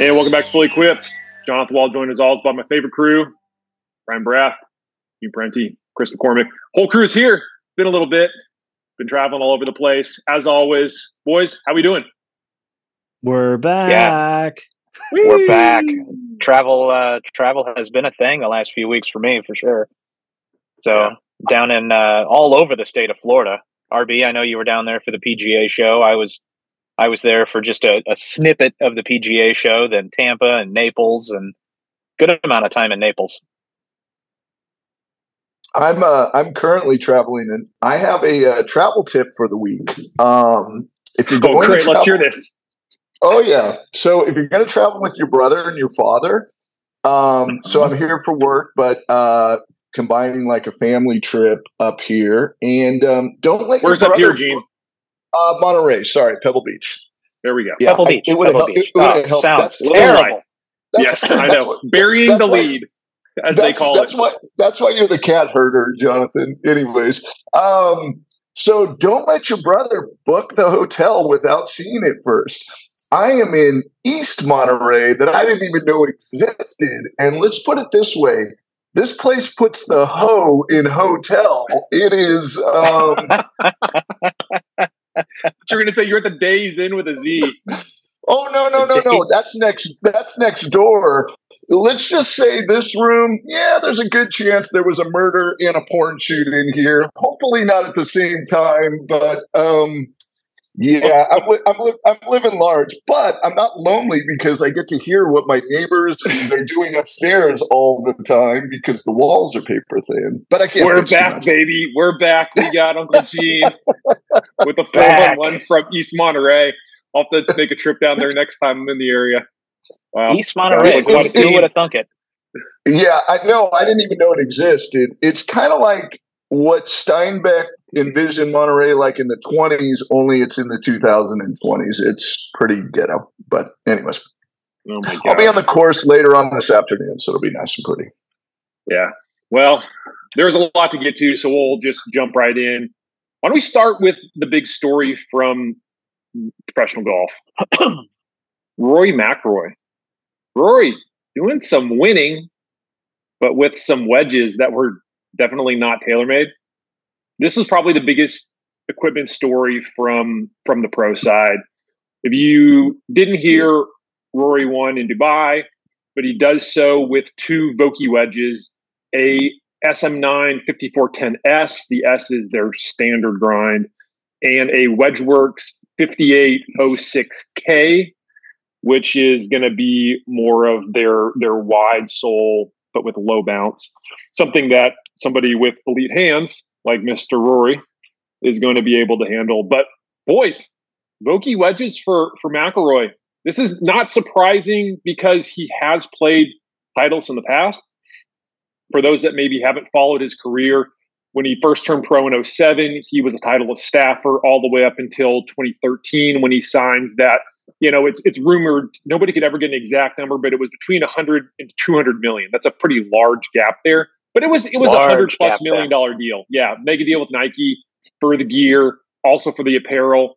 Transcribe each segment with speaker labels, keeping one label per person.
Speaker 1: Hey, welcome back to Fully Equipped. Jonathan Wall joined as always by my favorite crew, Ryan Barath, Gene Parente, Chris McCormick. Whole crew is here. Been a little bit. Been traveling all over the place. As always, boys, how we doing?
Speaker 2: We're back.
Speaker 3: Yeah. We're back. Travel uh travel has been a thing the last few weeks for me for sure. So yeah. down in uh all over the state of Florida. RB, I know you were down there for the PGA show. I was I was there for just a, a snippet of the PGA show, then Tampa and Naples, and good amount of time in Naples.
Speaker 4: I'm uh, I'm currently traveling, and I have a uh, travel tip for the week. Um, if you're
Speaker 1: oh, going, oh, great. Travel, let's hear this.
Speaker 4: Oh yeah. So if you're going to travel with your brother and your father, um, so I'm here for work, but uh, combining like a family trip up here, and um, don't let
Speaker 1: where's
Speaker 4: up
Speaker 1: here, Gene?
Speaker 4: Uh, Monterey, sorry, Pebble Beach.
Speaker 1: There we go.
Speaker 3: Yeah, Pebble Beach. It would have helped.
Speaker 1: Oh, sounds terrible. yes, I know. What, Burying the lead, as they call
Speaker 4: that's
Speaker 1: it.
Speaker 4: Why, that's why you're the cat herder, Jonathan. Anyways, um, so don't let your brother book the hotel without seeing it first. I am in East Monterey that I didn't even know existed. And let's put it this way this place puts the hoe in hotel. It is. Um,
Speaker 1: you're going to say you're at the Days Inn with a Z.
Speaker 4: Oh no no no no! That's next. That's next door. Let's just say this room. Yeah, there's a good chance there was a murder and a porn shoot in here. Hopefully not at the same time, but um, yeah, I'm, li- I'm, li- I'm living large, but I'm not lonely because I get to hear what my neighbors they're doing upstairs all the time because the walls are paper thin. But I can't.
Speaker 1: We're back, baby. We're back. We got Uncle Gene with the four one from East Monterey. I'll have to make a trip down there next time I'm in the area.
Speaker 3: Wow. East Monterey. Who would have thunk it?
Speaker 4: Yeah, I know. I didn't even know it existed. It's kind of like what Steinbeck envisioned Monterey like in the 20s, only it's in the 2020s. It's pretty ghetto. But, anyways, oh I'll be on the course later on this afternoon, so it'll be nice and pretty.
Speaker 1: Yeah. Well, there's a lot to get to, so we'll just jump right in. Why don't we start with the big story from professional golf? Rory McIlroy. Rory doing some winning, but with some wedges that were definitely not TaylorMade. This was probably the biggest equipment story from from the pro side. If you didn't hear, Rory won in Dubai, but he does so with two Vokey wedges, a SM9 5410S, the S is their standard grind, and a Wedgeworks 5806K, which is going to be more of their their wide sole but with low bounce. Something that somebody with elite hands like Mr. Rory is going to be able to handle. But boys, Vokey wedges for for McIlroy. This is not surprising because he has played Titleist in the past. For those that maybe haven't followed his career, when he first turned pro in 07, he was a titleist staffer all the way up until 2013 when he signs that you know, it's it's rumored nobody could ever get an exact number, but it was between 100 and 200 million. That's a pretty large gap there. But it was it was a hundred plus million dollar deal. Yeah, mega deal with Nike for the gear, also for the apparel.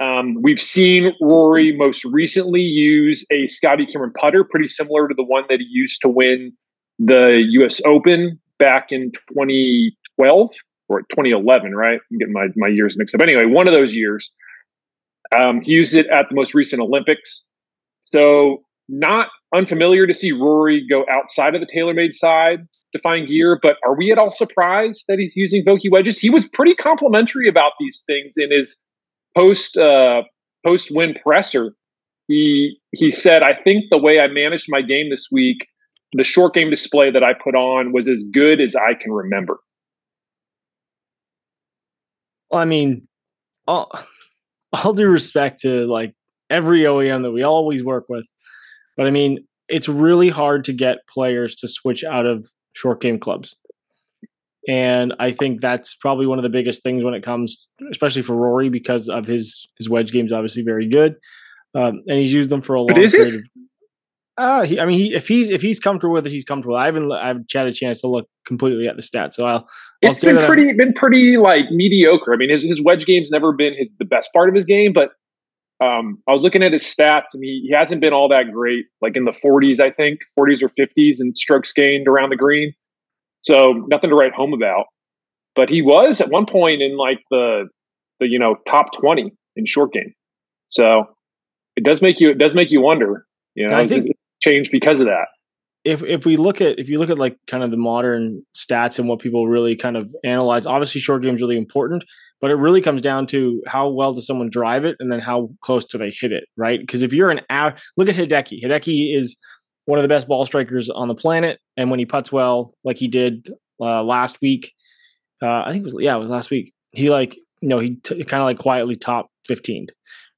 Speaker 1: Um, we've seen Rory most recently use a Scotty Cameron putter, pretty similar to the one that he used to win the U.S. Open back in 2012 or 2011. Right, I'm getting my my years mixed up. Anyway, one of those years. Um, he used it at the most recent Olympics. So, not unfamiliar to see Rory go outside of the TaylorMade side find gear, but are we at all surprised that he's using Vokey wedges? He was pretty complimentary about these things in his post uh, post win presser. He he said, "I think the way I managed my game this week, the short game display that I put on was as good as I can remember."
Speaker 2: I mean, all, all due respect to like every OEM that we always work with, but I mean, it's really hard to get players to switch out of short game clubs. And I think that's probably one of the biggest things when it comes, especially for Rory, because of his his wedge game's obviously very good, um, and he's used them for a long period. It? Uh, he, I mean, he, if he's if he's comfortable with it, he's comfortable. I haven't I haven't had a chance to look completely at the stats, so I'll. I'll
Speaker 1: it's been pretty I'm, been pretty like mediocre. I mean, his his wedge game's never been his the best part of his game, but Um, I was looking at his stats, and he, he hasn't been all that great, like in the 40s, I think, 40s or 50s, and strokes gained around the green. So nothing to write home about. But he was at one point in like the the you know top 20 in short game. So it does make you it does make you wonder. You know, I think change because of that.
Speaker 2: If if we look at if you look at like kind of the modern stats and what people really kind of analyze, obviously short game is really important, but it really comes down to how well does someone drive it and then how close do they hit it, right? Because if you're an out, look at Hideki. Hideki is one of the best ball strikers on the planet, and when he puts well, like he did uh, last week, uh, I think it was yeah, it was last week. He like you know he t- kind of like quietly top fifteen,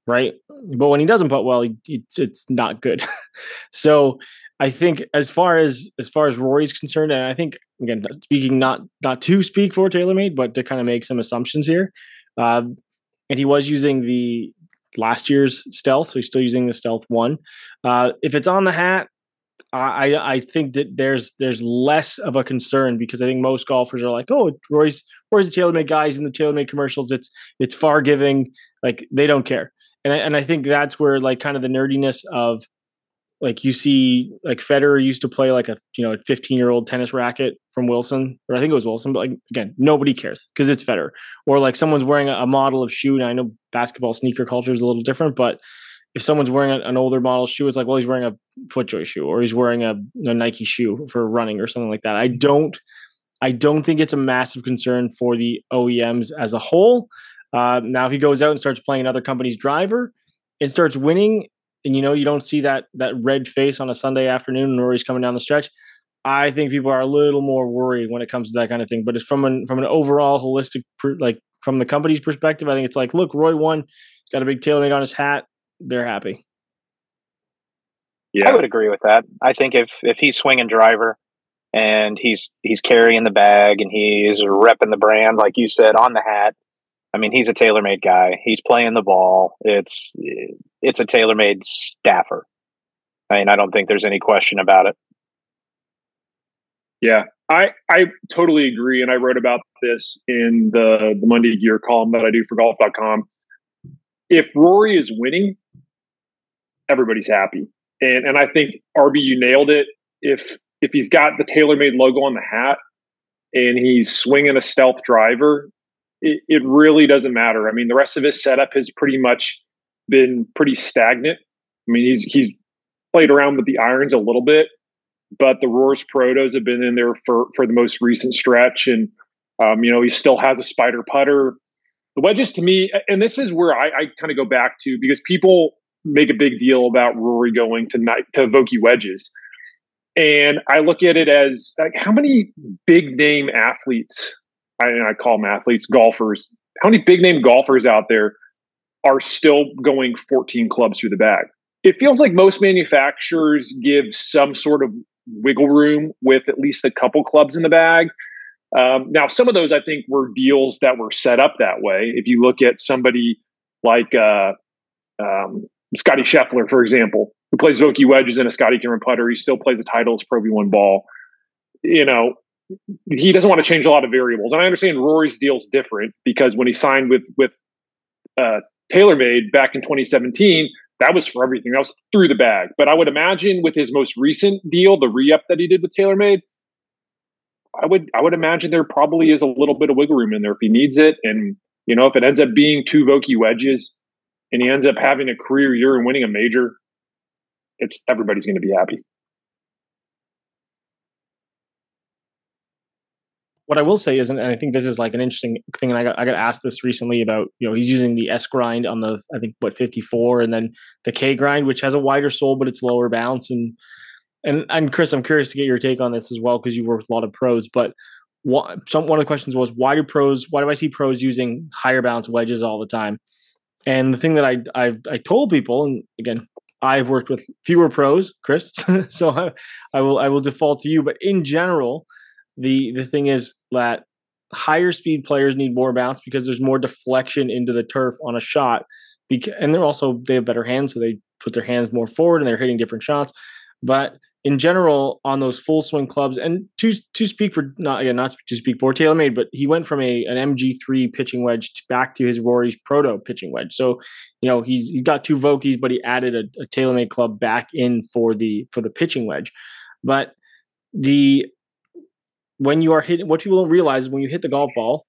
Speaker 2: right? But when he doesn't put well, he, it's it's not good. so I think as far as as far as Rory's concerned, and I think again speaking not not to speak for TaylorMade, but to kind of make some assumptions here. Um, and he was using the last year's stealth, so he's still using the stealth one. Uh, if it's on the hat, I I think that there's there's less of a concern because I think most golfers are like, oh, Roy's Roy's the TaylorMade guys in the TaylorMade commercials. It's it's far giving, like they don't care, and I, and I think that's where like kind of the nerdiness of like you see like Federer used to play like a you know 15 year old tennis racket from Wilson or I think it was Wilson but like again nobody cares because it's Federer or like someone's wearing a, model of shoe and I know basketball sneaker culture is a little different but if someone's wearing an older model shoe, it's like, well, he's wearing a FootJoy shoe or he's wearing a, a Nike shoe for running or something like that. I don't, I don't think it's a massive concern for the OEMs as a whole. Uh, now, if he goes out and starts playing another company's driver and starts winning, and you know you don't see that that red face on a Sunday afternoon or he's coming down the stretch, I think people are a little more worried when it comes to that kind of thing. But it's from an from an overall holistic, like from the company's perspective, I think it's like, look, Roy won. He's got a big TaylorMade on his hat they're happy.
Speaker 3: Yeah, I would agree with that. I think if if he's swinging driver and he's he's carrying the bag and he's repping the brand, like you said, on the hat. I mean, he's a TaylorMade guy. He's playing the ball. It's it's a TaylorMade staffer. I mean, I don't think there's any question about it.
Speaker 1: Yeah, I I totally agree, and I wrote about this in the the Monday Gear column that I do for Golf.com. If Rory is winning, everybody's happy. And and I think RB, you nailed it. If if he's got the TaylorMade logo on the hat and he's swinging a stealth driver, it, it really doesn't matter. I mean, the rest of his setup has pretty much been pretty stagnant. I mean, he's he's played around with the irons a little bit, but the Rors Protos have been in there for for the most recent stretch, and um, you know he still has a spider putter. The wedges to me, and this is where I, I kind of go back to because people make a big deal about Rory going to to Vokey wedges. And I look at it as like how many big name athletes, I, I call them athletes, golfers, how many big name golfers out there are still going 14 clubs through the bag? It feels like most manufacturers give some sort of wiggle room with at least a couple clubs in the bag. Um, now, some of those I think were deals that were set up that way. If you look at somebody like uh, um, Scottie Scheffler, for example, who plays Vokey wedges and a Scotty Cameron putter. He still plays a Titleist Pro V1 ball. You know, he doesn't want to change a lot of variables. And I understand Rory's deal is different because when he signed with with uh, TaylorMade back in 2017, that was for everything. That was through the bag. But I would imagine with his most recent deal, the re-up that he did with TaylorMade, I would I would imagine there probably is a little bit of wiggle room in there if he needs it. And you know, if it ends up being two Vokey wedges, and he ends up having a career year and winning a major, it's everybody's going to be happy.
Speaker 2: What I will say is, and I think this is like an interesting thing, and I got I got asked this recently about you know he's using the S grind on the I think what 54, and then the K grind, which has a wider sole but it's lower bounce, and and and Chris, I'm curious to get your take on this as well because you work with a lot of pros, but what, some one of the questions was why do pros why do I see pros using higher bounce wedges all the time? And the thing that I I, I told people, and again, I've worked with fewer pros, Chris, so I, I will I will default to you. But in general, the the thing is that higher speed players need more bounce because there's more deflection into the turf on a shot. Because, and they're also they have better hands, so they put their hands more forward and they're hitting different shots. But in general on those full swing clubs, and to to speak for not again not to speak for TaylorMade, but he went from a an MG3 pitching wedge back to his Rory's Proto pitching wedge. So you know he's he's got two Vokeys, but he added a, a TaylorMade club back in for the for the pitching wedge. But the when you are hitting, what people don't realize is when you hit the golf ball,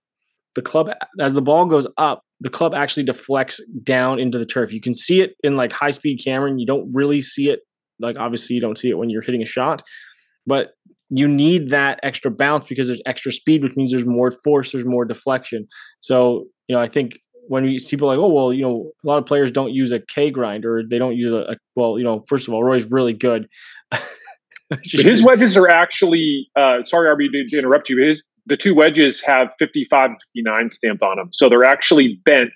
Speaker 2: the club as the ball goes up, the club actually deflects down into the turf. You can see it in like high speed camera, and you don't really see it. Like obviously, you don't see it when you're hitting a shot, but you need that extra bounce because there's extra speed, which means there's more force, there's more deflection. So you know, I think when you see people like, oh well, you know, a lot of players don't use a K grind or they don't use a, a well, you know, first of all, Roy's really good.
Speaker 1: his wedges are actually uh, sorry, RB, to, to interrupt you. His the two wedges have 55 59 stamped on them, so they're actually bent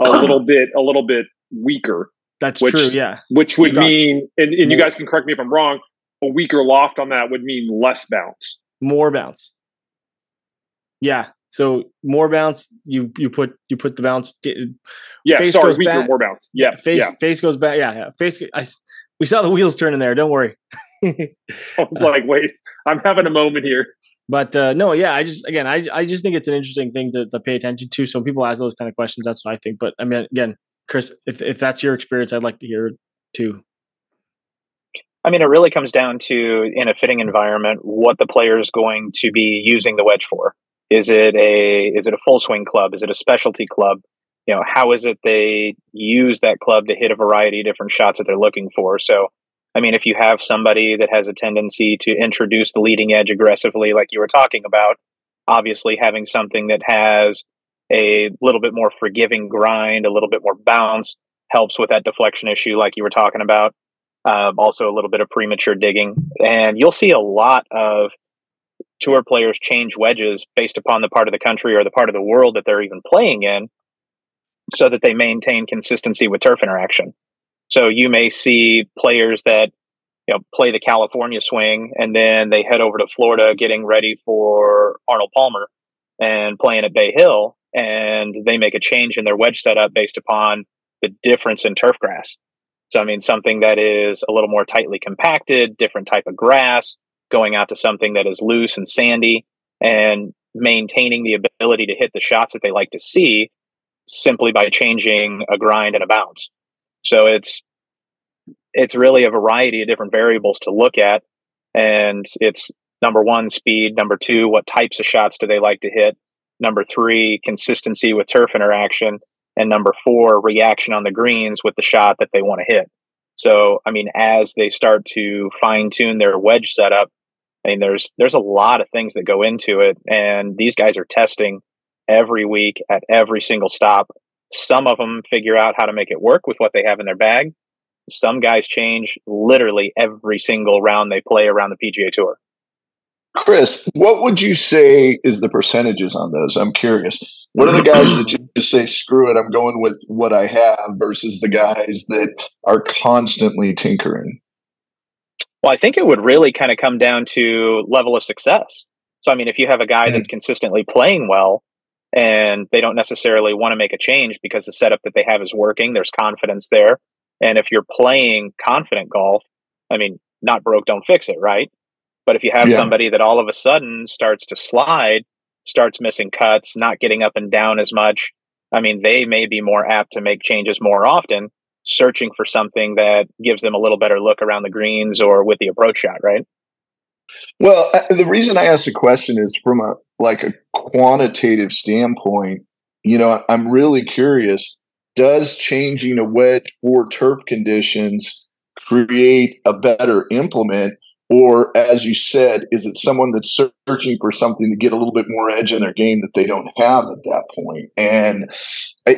Speaker 1: a little bit, a little bit weaker.
Speaker 2: That's
Speaker 1: which,
Speaker 2: true. Yeah,
Speaker 1: which would mean, and, and you guys can correct me if I'm wrong. A weaker loft on that would mean less bounce,
Speaker 2: more bounce. Yeah, so more bounce. You you put you put the bounce.
Speaker 1: Yeah, sorry, weaker, back. more bounce. Yeah,
Speaker 2: face
Speaker 1: yeah.
Speaker 2: face goes back. Yeah, yeah. Face. I, we saw the wheels turning there. Don't worry.
Speaker 1: I was like, wait, I'm having a moment here.
Speaker 2: But uh, no, yeah, I just again, I I just think it's an interesting thing to, to pay attention to. So people ask those kind of questions. That's what I think. But I mean, again, Chris, if if that's your experience, I'd like to hear it too.
Speaker 3: I mean, it really comes down to in a fitting environment what the player is going to be using the wedge for. Is it a is it a full swing club? Is it a specialty club? You know, how is it they use that club to hit a variety of different shots that they're looking for? So I mean, if you have somebody that has a tendency to introduce the leading edge aggressively, like you were talking about, obviously having something that has a little bit more forgiving grind, a little bit more bounce helps with that deflection issue, like you were talking about. Um, also, a little bit of premature digging. And you'll see a lot of tour players change wedges based upon the part of the country or the part of the world that they're even playing in so that they maintain consistency with turf interaction. So you may see players that you know play the California swing and then they head over to Florida getting ready for Arnold Palmer and playing at Bay Hill and they make a change in their wedge setup based upon the difference in turf grass. So I mean something that is a little more tightly compacted, different type of grass, going out to something that is loose and sandy and maintaining the ability to hit the shots that they like to see simply by changing a grind and a bounce. So it's it's really a variety of different variables to look at, and it's number one speed, number two what types of shots do they like to hit, number three consistency with turf interaction, and number four reaction on the greens with the shot that they want to hit. So I mean, as they start to fine tune their wedge setup, I mean, there's there's a lot of things that go into it, and these guys are testing every week at every single stop some of them figure out how to make it work with what they have in their bag. Some guys change literally every single round they play around the PGA Tour.
Speaker 4: Chris, what would you say is the percentages on those? I'm curious. What are the guys that you just say, screw it, I'm going with what I have versus the guys that are constantly tinkering?
Speaker 3: Well, I think it would really kind of come down to level of success. So, I mean, if you have a guy hmm. that's consistently playing well, and they don't necessarily want to make a change because the setup that they have is working. There's confidence there. And if you're playing confident golf, I mean, not broke, don't fix it, right? But if you have yeah. somebody that all of a sudden starts to slide, starts missing cuts, not getting up and down as much, I mean, they may be more apt to make changes more often, searching for something that gives them a little better look around the greens or with the approach shot, right?
Speaker 4: Well, uh, the reason I asked the question is from a like a quantitative standpoint. You know, I'm really curious. Does changing a wedge or turf conditions create a better implement? Or, as you said, is it someone that's searching for something to get a little bit more edge in their game that they don't have at that point? And,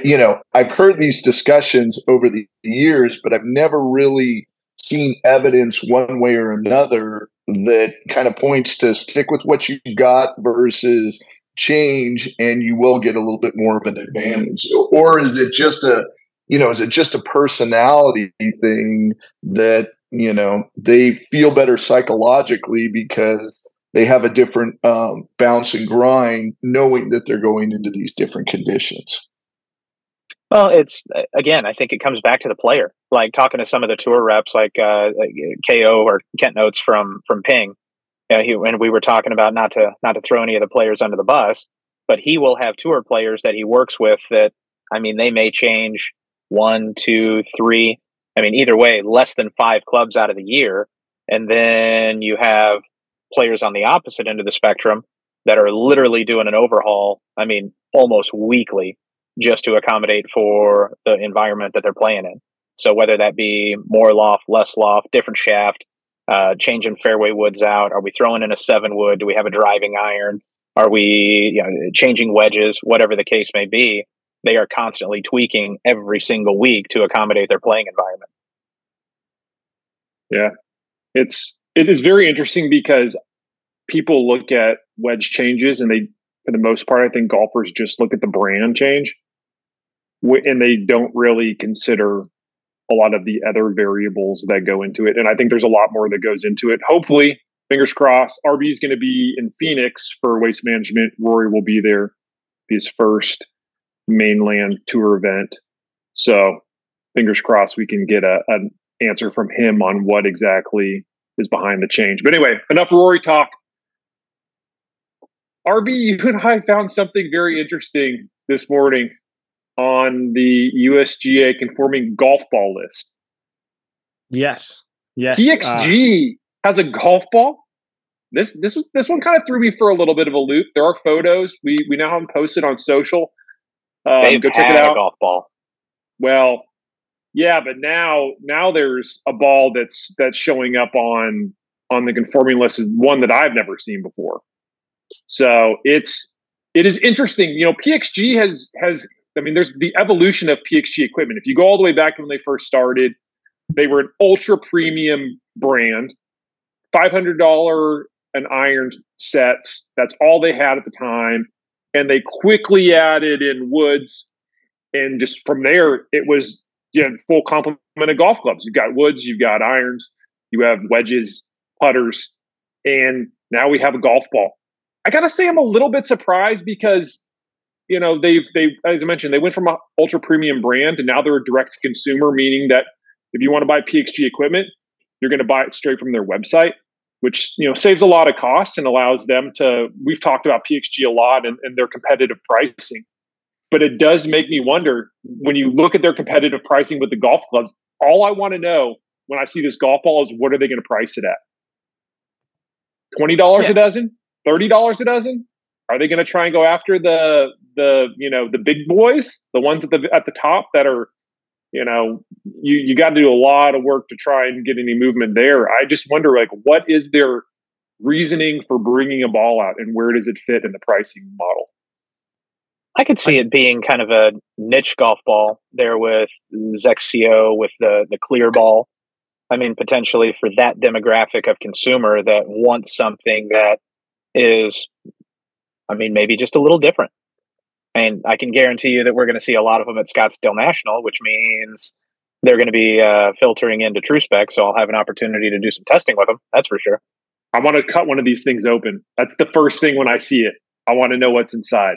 Speaker 4: you know, I've heard these discussions over the years, but I've never really seen evidence one way or another that kind of points to stick with what you got versus change and you will get a little bit more of an advantage. Or is it just a you know is it just a personality thing that you know they feel better psychologically because they have a different um, bounce and grind knowing that they're going into these different conditions
Speaker 3: Well, it's again, I think it comes back to the player. Like talking to some of the tour reps, like, uh, Ko or Kent Notes from from Ping, you know, he, and we were talking about not to not to throw any of the players under the bus, but he will have tour players that he works with that. I mean, they may change one, two, three. I mean, either way, less than five clubs out of the year, and then you have players on the opposite end of the spectrum that are literally doing an overhaul. I mean, almost weekly just to accommodate for the environment that they're playing in. So whether that be more loft, less loft, different shaft, uh, changing fairway woods out, are we throwing in a seven wood? Do we have a driving iron? Are we you know, changing wedges? Whatever the case may be, they are constantly tweaking every single week to accommodate their playing environment.
Speaker 1: Yeah, it's it is very interesting because people look at wedge changes and they, for the most part, I think golfers just look at the brand change and they don't really consider a lot of the other variables that go into it. And I think there's a lot more that goes into it. Hopefully, fingers crossed, RB is going to be in Phoenix for waste management. Rory will be there, his first mainland tour event. So, fingers crossed, we can get a, an answer from him on what exactly is behind the change. But anyway, enough Rory talk. RB, you and I found something very interesting this morning on the USGA conforming golf ball list.
Speaker 2: Yes. Yes.
Speaker 1: PXG uh, has a golf ball. This this was this one kind of threw me for a little bit of a loop. There are photos we we now have them posted on social.
Speaker 3: Um, go check it out. golf ball.
Speaker 1: Well, yeah, but now now there's a ball that's that's showing up on on the conforming list is one that I've never seen before. So it's it is interesting. You know, PXG has has I mean, there's the evolution of PXG equipment. If you go all the way back to when they first started, they were an ultra premium brand, five hundred dollar an iron sets. That's all they had at the time, and they quickly added in woods, and just from there, it was you know, full complement of golf clubs. You've got woods, you've got irons, you have wedges, putters, and now we have a golf ball. I gotta say, I'm a little bit surprised because you know they've they as I mentioned they went from an ultra premium brand and now they're a direct to consumer, meaning that if you want to buy PXG equipment, you're going to buy it straight from their website, which you know saves a lot of costs and allows them to. We've talked about PXG a lot and, and their competitive pricing, but it does make me wonder when you look at their competitive pricing with the golf clubs. All I want to know when I see this golf ball is what are they going to price it at? Twenty dollars yeah. a dozen, thirty dollars a dozen. Are they going to try and go after the the you know the big boys, the ones at the at the top that are you know you you got to do a lot of work to try and get any movement there. I just wonder like what is their reasoning for bringing a ball out and where does it fit in the pricing model?
Speaker 3: I could see it being kind of a niche golf ball there with XCO with the the clear ball. I mean, potentially for that demographic of consumer that wants something that is, I mean, maybe just a little different. And I can guarantee you that we're going to see a lot of them at Scottsdale National, which means they're going to be uh, filtering into True Spec. So I'll have an opportunity to do some testing with them. That's for sure.
Speaker 1: I want to cut one of these things open. That's the first thing when I see it. I want to know what's inside.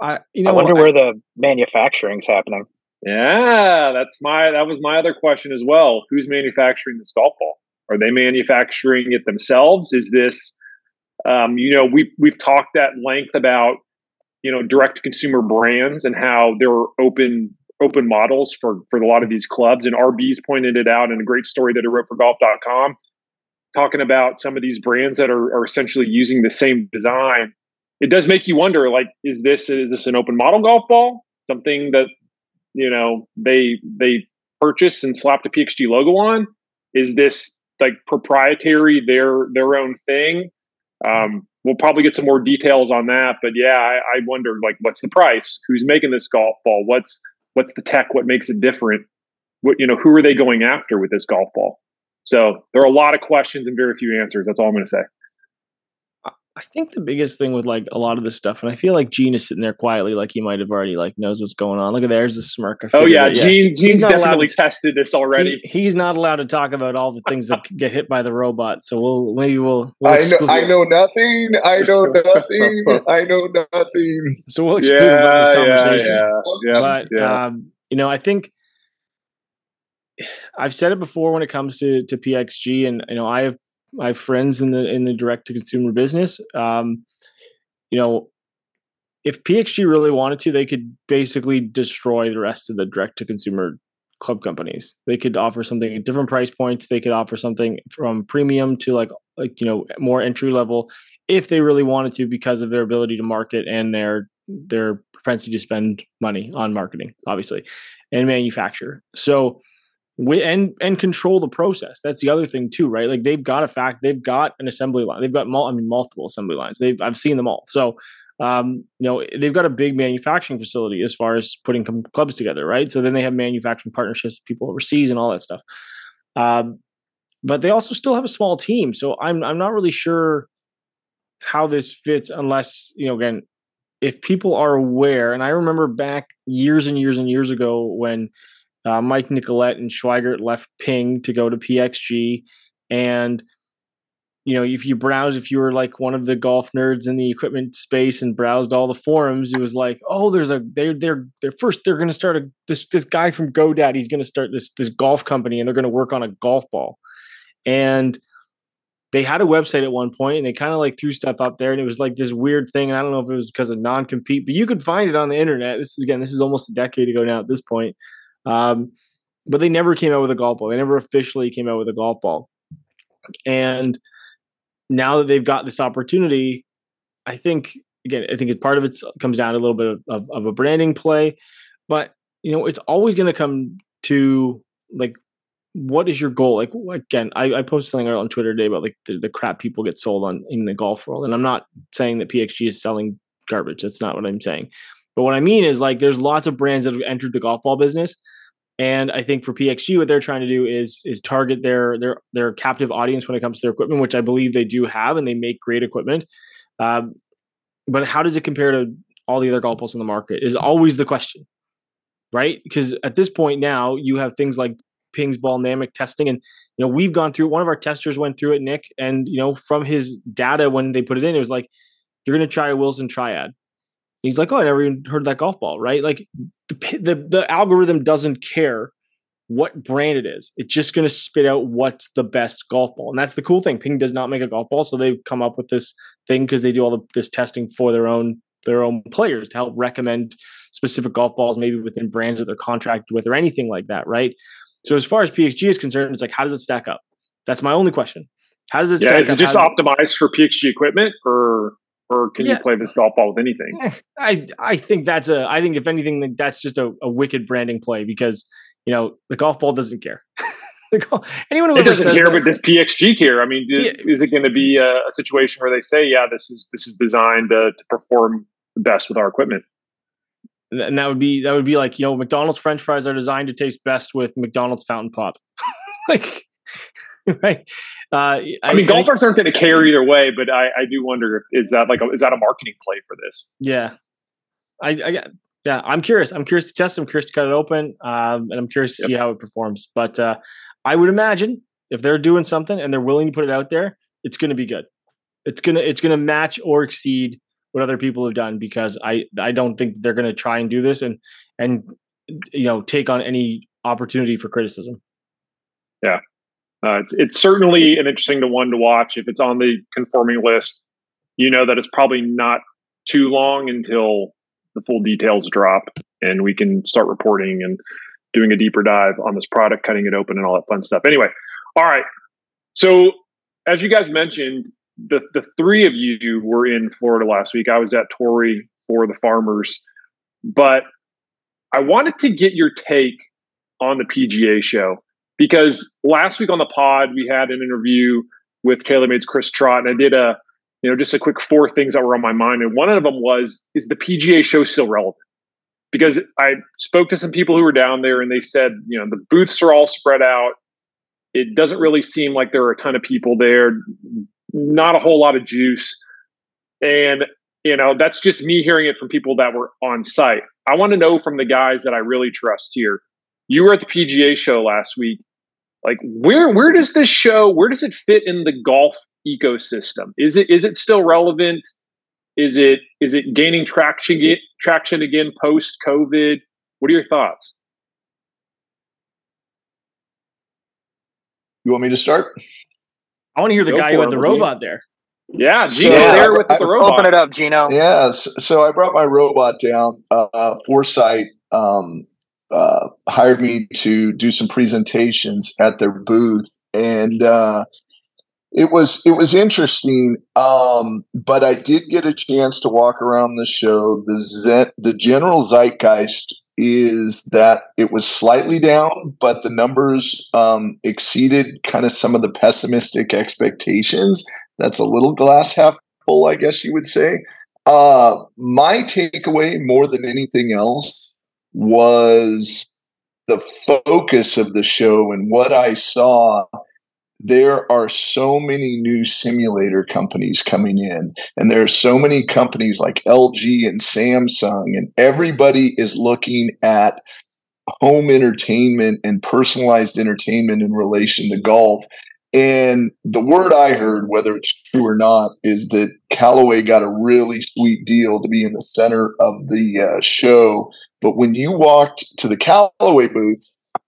Speaker 3: I, you know, I wonder I, where the manufacturing's happening.
Speaker 1: Yeah, that's my that was my other question as well. Who's manufacturing this golf ball? Are they manufacturing it themselves? Is this um, you know, we've we've talked at length about you know direct consumer brands and how there are open open models for for a lot of these clubs. And RB's pointed it out in a great story that he wrote for Golf.com, talking about some of these brands that are, are essentially using the same design. It does make you wonder, like, is this is this an open model golf ball? Something that you know they they purchase and slap the PXG logo on? Is this like proprietary their their own thing? Um, we'll probably get some more details on that, but yeah, I, I wonder like what's the price? Who's making this golf ball? What's what's the tech? What makes it different? What you know? Who are they going after with this golf ball? So there are a lot of questions and very few answers. That's all I'm going to say.
Speaker 2: I think the biggest thing with like a lot of this stuff, and I feel like Gene is sitting there quietly, like he might have already like knows what's going on. Look at there's the smirk.
Speaker 1: oh yeah, it. Gene. Gene's definitely to, tested this already.
Speaker 2: He, he's not allowed to talk about all the things that get hit by the robot. So we'll maybe we'll. we'll
Speaker 4: I know. I know nothing. I know nothing. I know nothing.
Speaker 2: So we'll exclude yeah, about this conversation. Yeah, yeah, yeah, but yeah. Um, you know, I think I've said it before when it comes to to PXG, and you know, I have Have friends in the in the direct to consumer business. Um, you know, if PXG really wanted to, they could basically destroy the rest of the direct to consumer club companies. They could offer something at different price points. They could offer something from premium to like like you know more entry level if they really wanted to because of their ability to market and their their propensity to spend money on marketing, obviously, and manufacture. So and and control the process. That's the other thing too, right? Like they've got a fact, they've got an assembly line, they've got mul- I mean multiple assembly lines. They've I've seen them all. So um, you know they've got a big manufacturing facility as far as putting com- clubs together, right? So then they have manufacturing partnerships with people overseas and all that stuff. Um, but they also still have a small team, so I'm I'm not really sure how this fits unless you know again if people are aware. And I remember back years and years and years ago when uh, Mike Nicolette and Schweigert left Ping to go to PXG. And, you know, if you browse, if you were like one of the golf nerds in the equipment space and browsed all the forums, it was like, oh, there's a they're they're they're first they're going to start a this this guy from GoDaddy's going to start this this golf company and they're going to work on a golf ball, and they had a website at one point and they kind of like threw stuff up there and it was like this weird thing and i don't know if it was because of non-compete but you could find it on the internet. This is again this is almost a decade ago now at this point um, but they never came out with a golf ball. They never officially came out with a golf ball. And now that they've got this opportunity, I think again, I think it's part of it comes down to a little bit of, of, of a branding play, but you know, it's always going to come to like, what is your goal? Like again, I, I posted something on Twitter today about like the, the crap people get sold on in the golf world, and I'm not saying that PXG is selling garbage. That's not what I'm saying. But what I mean is like there's lots of brands that have entered the golf ball business. And I think for PXG, what they're trying to do is is target their their their captive audience when it comes to their equipment, which I believe they do have, and they make great equipment. Um, but how does it compare to all the other golf balls in the market? Is always the question, right? Because at this point now, you have things like Ping's Ballnamic testing, and you know we've gone through. One of our testers went through it, Nick, and you know from his data when they put it in, it was like you're going to try a Wilson Triad He's like, oh, I never even heard that golf ball, right? Like the the, the algorithm doesn't care what brand it is. It's just going to spit out what's the best golf ball, and that's the cool thing. Ping does not make a golf ball, so they've come up with this thing because they do all the, this testing for their own their own players to help recommend specific golf balls, maybe within brands that they're contracted with or anything like that, right? So as far as PXG is concerned, it's like how does it stack up? That's my only question. How does it? Stack up?
Speaker 1: Yeah, is
Speaker 2: it
Speaker 1: just optimized for PXG equipment, or or can yeah. you play this golf ball with anything? Eh,
Speaker 2: I I think that's a I think if anything that's just a, a wicked branding play because you know the golf ball doesn't care.
Speaker 1: golf, anyone who it doesn't care, that, but does PXG care? I mean, yeah. is it going to be a, a, situation where they say, "Yeah, this is this is designed to, to perform the best with our equipment"?
Speaker 2: And that would be that would be like you know McDonald's French fries are designed to taste best with McDonald's fountain pop, like right.
Speaker 1: Uh, I, I, mean, golfers aren't going to care either way, but I, I do wonder if is that like a, is that a marketing play for this?
Speaker 2: Yeah, I, I yeah, I'm curious. I'm curious to test. I'm curious to cut it open, um, and I'm curious to yep. see how it performs. But uh, I would imagine if they're doing something and they're willing to put it out there, it's going to be good. It's gonna it's gonna match or exceed what other people have done because I I don't think they're going to try and do this and and you know take on any opportunity for criticism.
Speaker 1: Yeah, uh, it's it's certainly an interesting one to watch. If it's on the conforming list, you know that it's probably not too long until the full details drop and we can start reporting and doing a deeper dive on this product, cutting it open, and all that fun stuff. Anyway, all right. So as you guys mentioned, the the three of you were in Florida last week. I was at Torrey for the Farmers, but I wanted to get your take on the PGA show because last week on the pod we had an interview with TaylorMade's Chris Trott, and I did a you know just a quick four things that were on my mind, and one of them was is the PGA show still relevant? Because I spoke to some people who were down there, and they said you know the booths are all spread out. It doesn't really seem like there are a ton of people there. Not a whole lot of juice. And you know, that's just me hearing it from people that were on site. I want to know from the guys that I really trust here. You were at the PGA show last week. Like where where does this show, where does it fit in the golf ecosystem? Is it is it still relevant? Is it is it gaining traction traction again post COVID? What are your thoughts?
Speaker 4: You want me to start?
Speaker 2: I want to hear the Go guy who had the robot there.
Speaker 1: Yeah, Gino so, there with the robot.
Speaker 3: Open it up, Gino.
Speaker 4: Yeah, so I brought my robot down. Uh, Foresight um, uh, hired me to do some presentations at their booth, and uh, it was it was interesting. Um, but I did get a chance to walk around the show. The the general zeitgeist is that it was slightly down, but the numbers um, exceeded kind of some of the pessimistic expectations. That's a little glass half full, I guess you would say. Uh, my takeaway, more than anything else, was the focus of the show and what I saw there are so many new simulator companies coming in and there are so many companies like LG and Samsung and everybody is looking at home entertainment and personalized entertainment in relation to golf and the word I heard, whether it's true or not, is that Callaway got a really sweet deal to be in the center of the uh, show. But when you walked to the Callaway booth,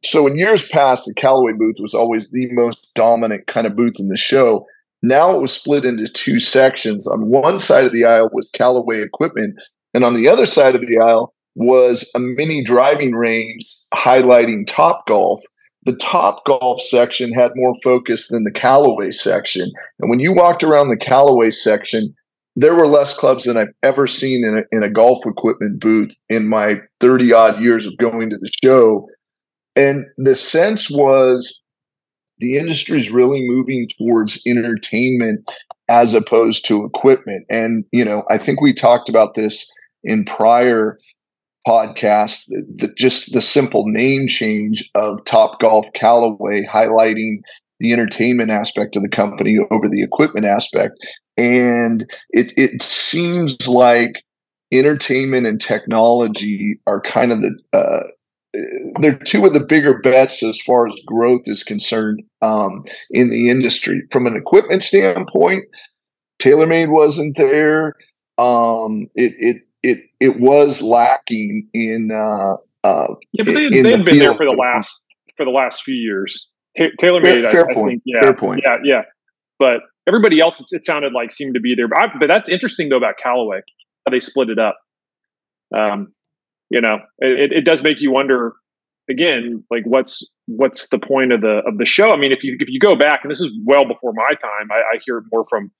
Speaker 4: so in years past, the Callaway booth was always the most dominant kind of booth in the show. Now it was split into two sections. On one side of the aisle was Callaway equipment, and on the other side of the aisle was a mini driving range highlighting Top Golf. The Top Golf section had more focus than the Callaway section. And when you walked around the Callaway section, there were less clubs than I've ever seen in a, in a golf equipment booth in my 30 odd years of going to the show and the sense was the industry is really moving towards entertainment as opposed to equipment. And, you know, I think we talked about this in prior podcasts, that just the simple name change of Top Golf Callaway highlighting the entertainment aspect of the company over the equipment aspect. And it, it seems like entertainment and technology are kind of the uh, they're two of the bigger bets as far as growth is concerned um, in the industry. From an equipment standpoint, TaylorMade wasn't there. Um, it it it it was lacking in. Uh, uh,
Speaker 1: yeah, but they, they've the been there for the last for the last few years. Ta- TaylorMade,
Speaker 4: fair, fair I, point. Think,
Speaker 1: yeah,
Speaker 4: fair point.
Speaker 1: Yeah, yeah. But everybody else, it, it sounded like seemed to be there. But, I, but that's interesting though about Callaway how they split it up. Um, you know, it, it does make you wonder again, like what's what's the point of the of the show? I mean, if you if you go back, and this is well before my time, I, I hear more from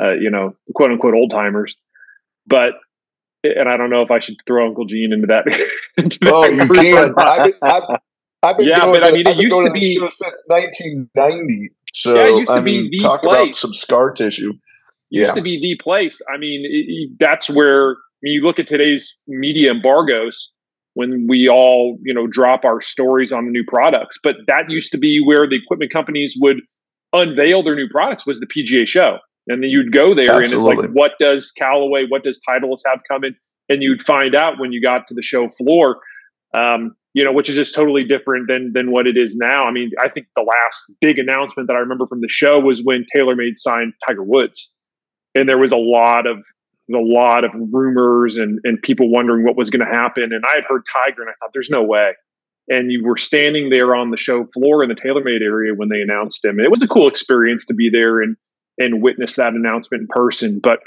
Speaker 1: uh, you know quote unquote old timers, but and I don't know if I should throw Uncle Gene into that.
Speaker 4: into that oh, you can. I've, I've, I've been
Speaker 1: yeah, but to, I mean, it used to be
Speaker 4: since 1990. So yeah, it used to I mean, talk place. about some scar tissue.
Speaker 1: Used yeah. to be the place. I mean, it, that's where mean, you look at today's media embargoes when we all, you know, drop our stories on the new products. But that used to be where the equipment companies would unveil their new products was the PGA show. And then you'd go there Absolutely. and it's like, what does Callaway, what does Titleist have coming? And you'd find out when you got to the show floor, um, you know, which is just totally different than than what it is now. I mean, I think the last big announcement that I remember from the show was when TaylorMade signed Tiger Woods. And there was a lot of a lot of rumors and, and people wondering what was going to happen. And I had heard Tiger and I thought, there's no way. And you were standing there on the show floor in the TaylorMade area when they announced him. It was a cool experience to be there and, and witness that announcement in person. But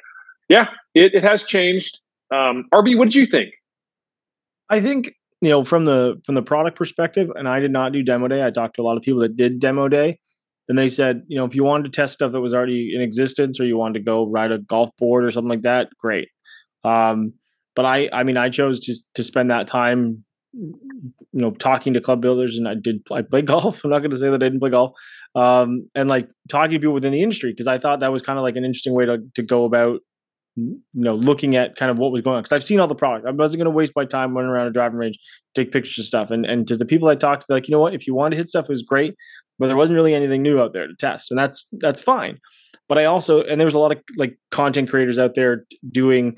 Speaker 1: yeah, it, it has changed. Um, RB, what did you think?
Speaker 2: I think, you know, from the from the product perspective, and I did not do demo day. I talked to a lot of people that did demo day. And they said, you know, if you wanted to test stuff that was already in existence or you wanted to go ride a golf board or something like that, great. Um, but I, I mean, I chose just to spend that time, you know, talking to club builders, and I did. I played golf. I'm not going to say that I didn't play golf, um, and like talking to people within the industry because I thought that was kind of like an interesting way to to go about, you know, looking at kind of what was going on. Because I've seen all the product. I wasn't going to waste my time running around a driving range, take pictures of stuff, and and to the people I talked to, like, you know what, if you wanted to hit stuff, it was great but there wasn't really anything new out there to test, and that's that's fine. but I also and there was a lot of like content creators out there doing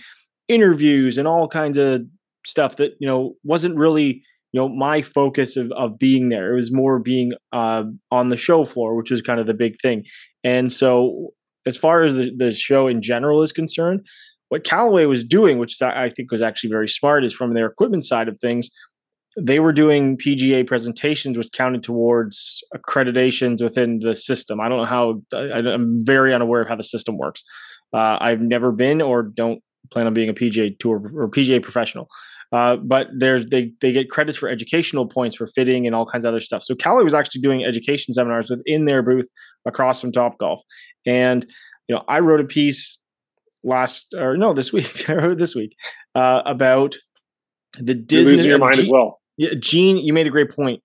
Speaker 2: interviews and all kinds of stuff that you know wasn't really you know my focus of, of being there it was more being uh, on the show floor which was kind of the big thing and so as far as the, the show in general is concerned what callaway was doing which i think was actually very smart is from their equipment side of things they were doing pga presentations which counted towards accreditations within the system i don't know how I, i'm very unaware of how the system works uh, i've never been or don't plan on being a PGA tour or PGA professional. Uh, but there's they they get credits for educational points for fitting and all kinds of other stuff. So Callaway was actually doing education seminars within their booth across from Top Golf, and you know I wrote a piece last or no this week I wrote this week uh, about the Disney.
Speaker 1: You're your mind G- as well.
Speaker 2: Yeah, Gene, you made a great point.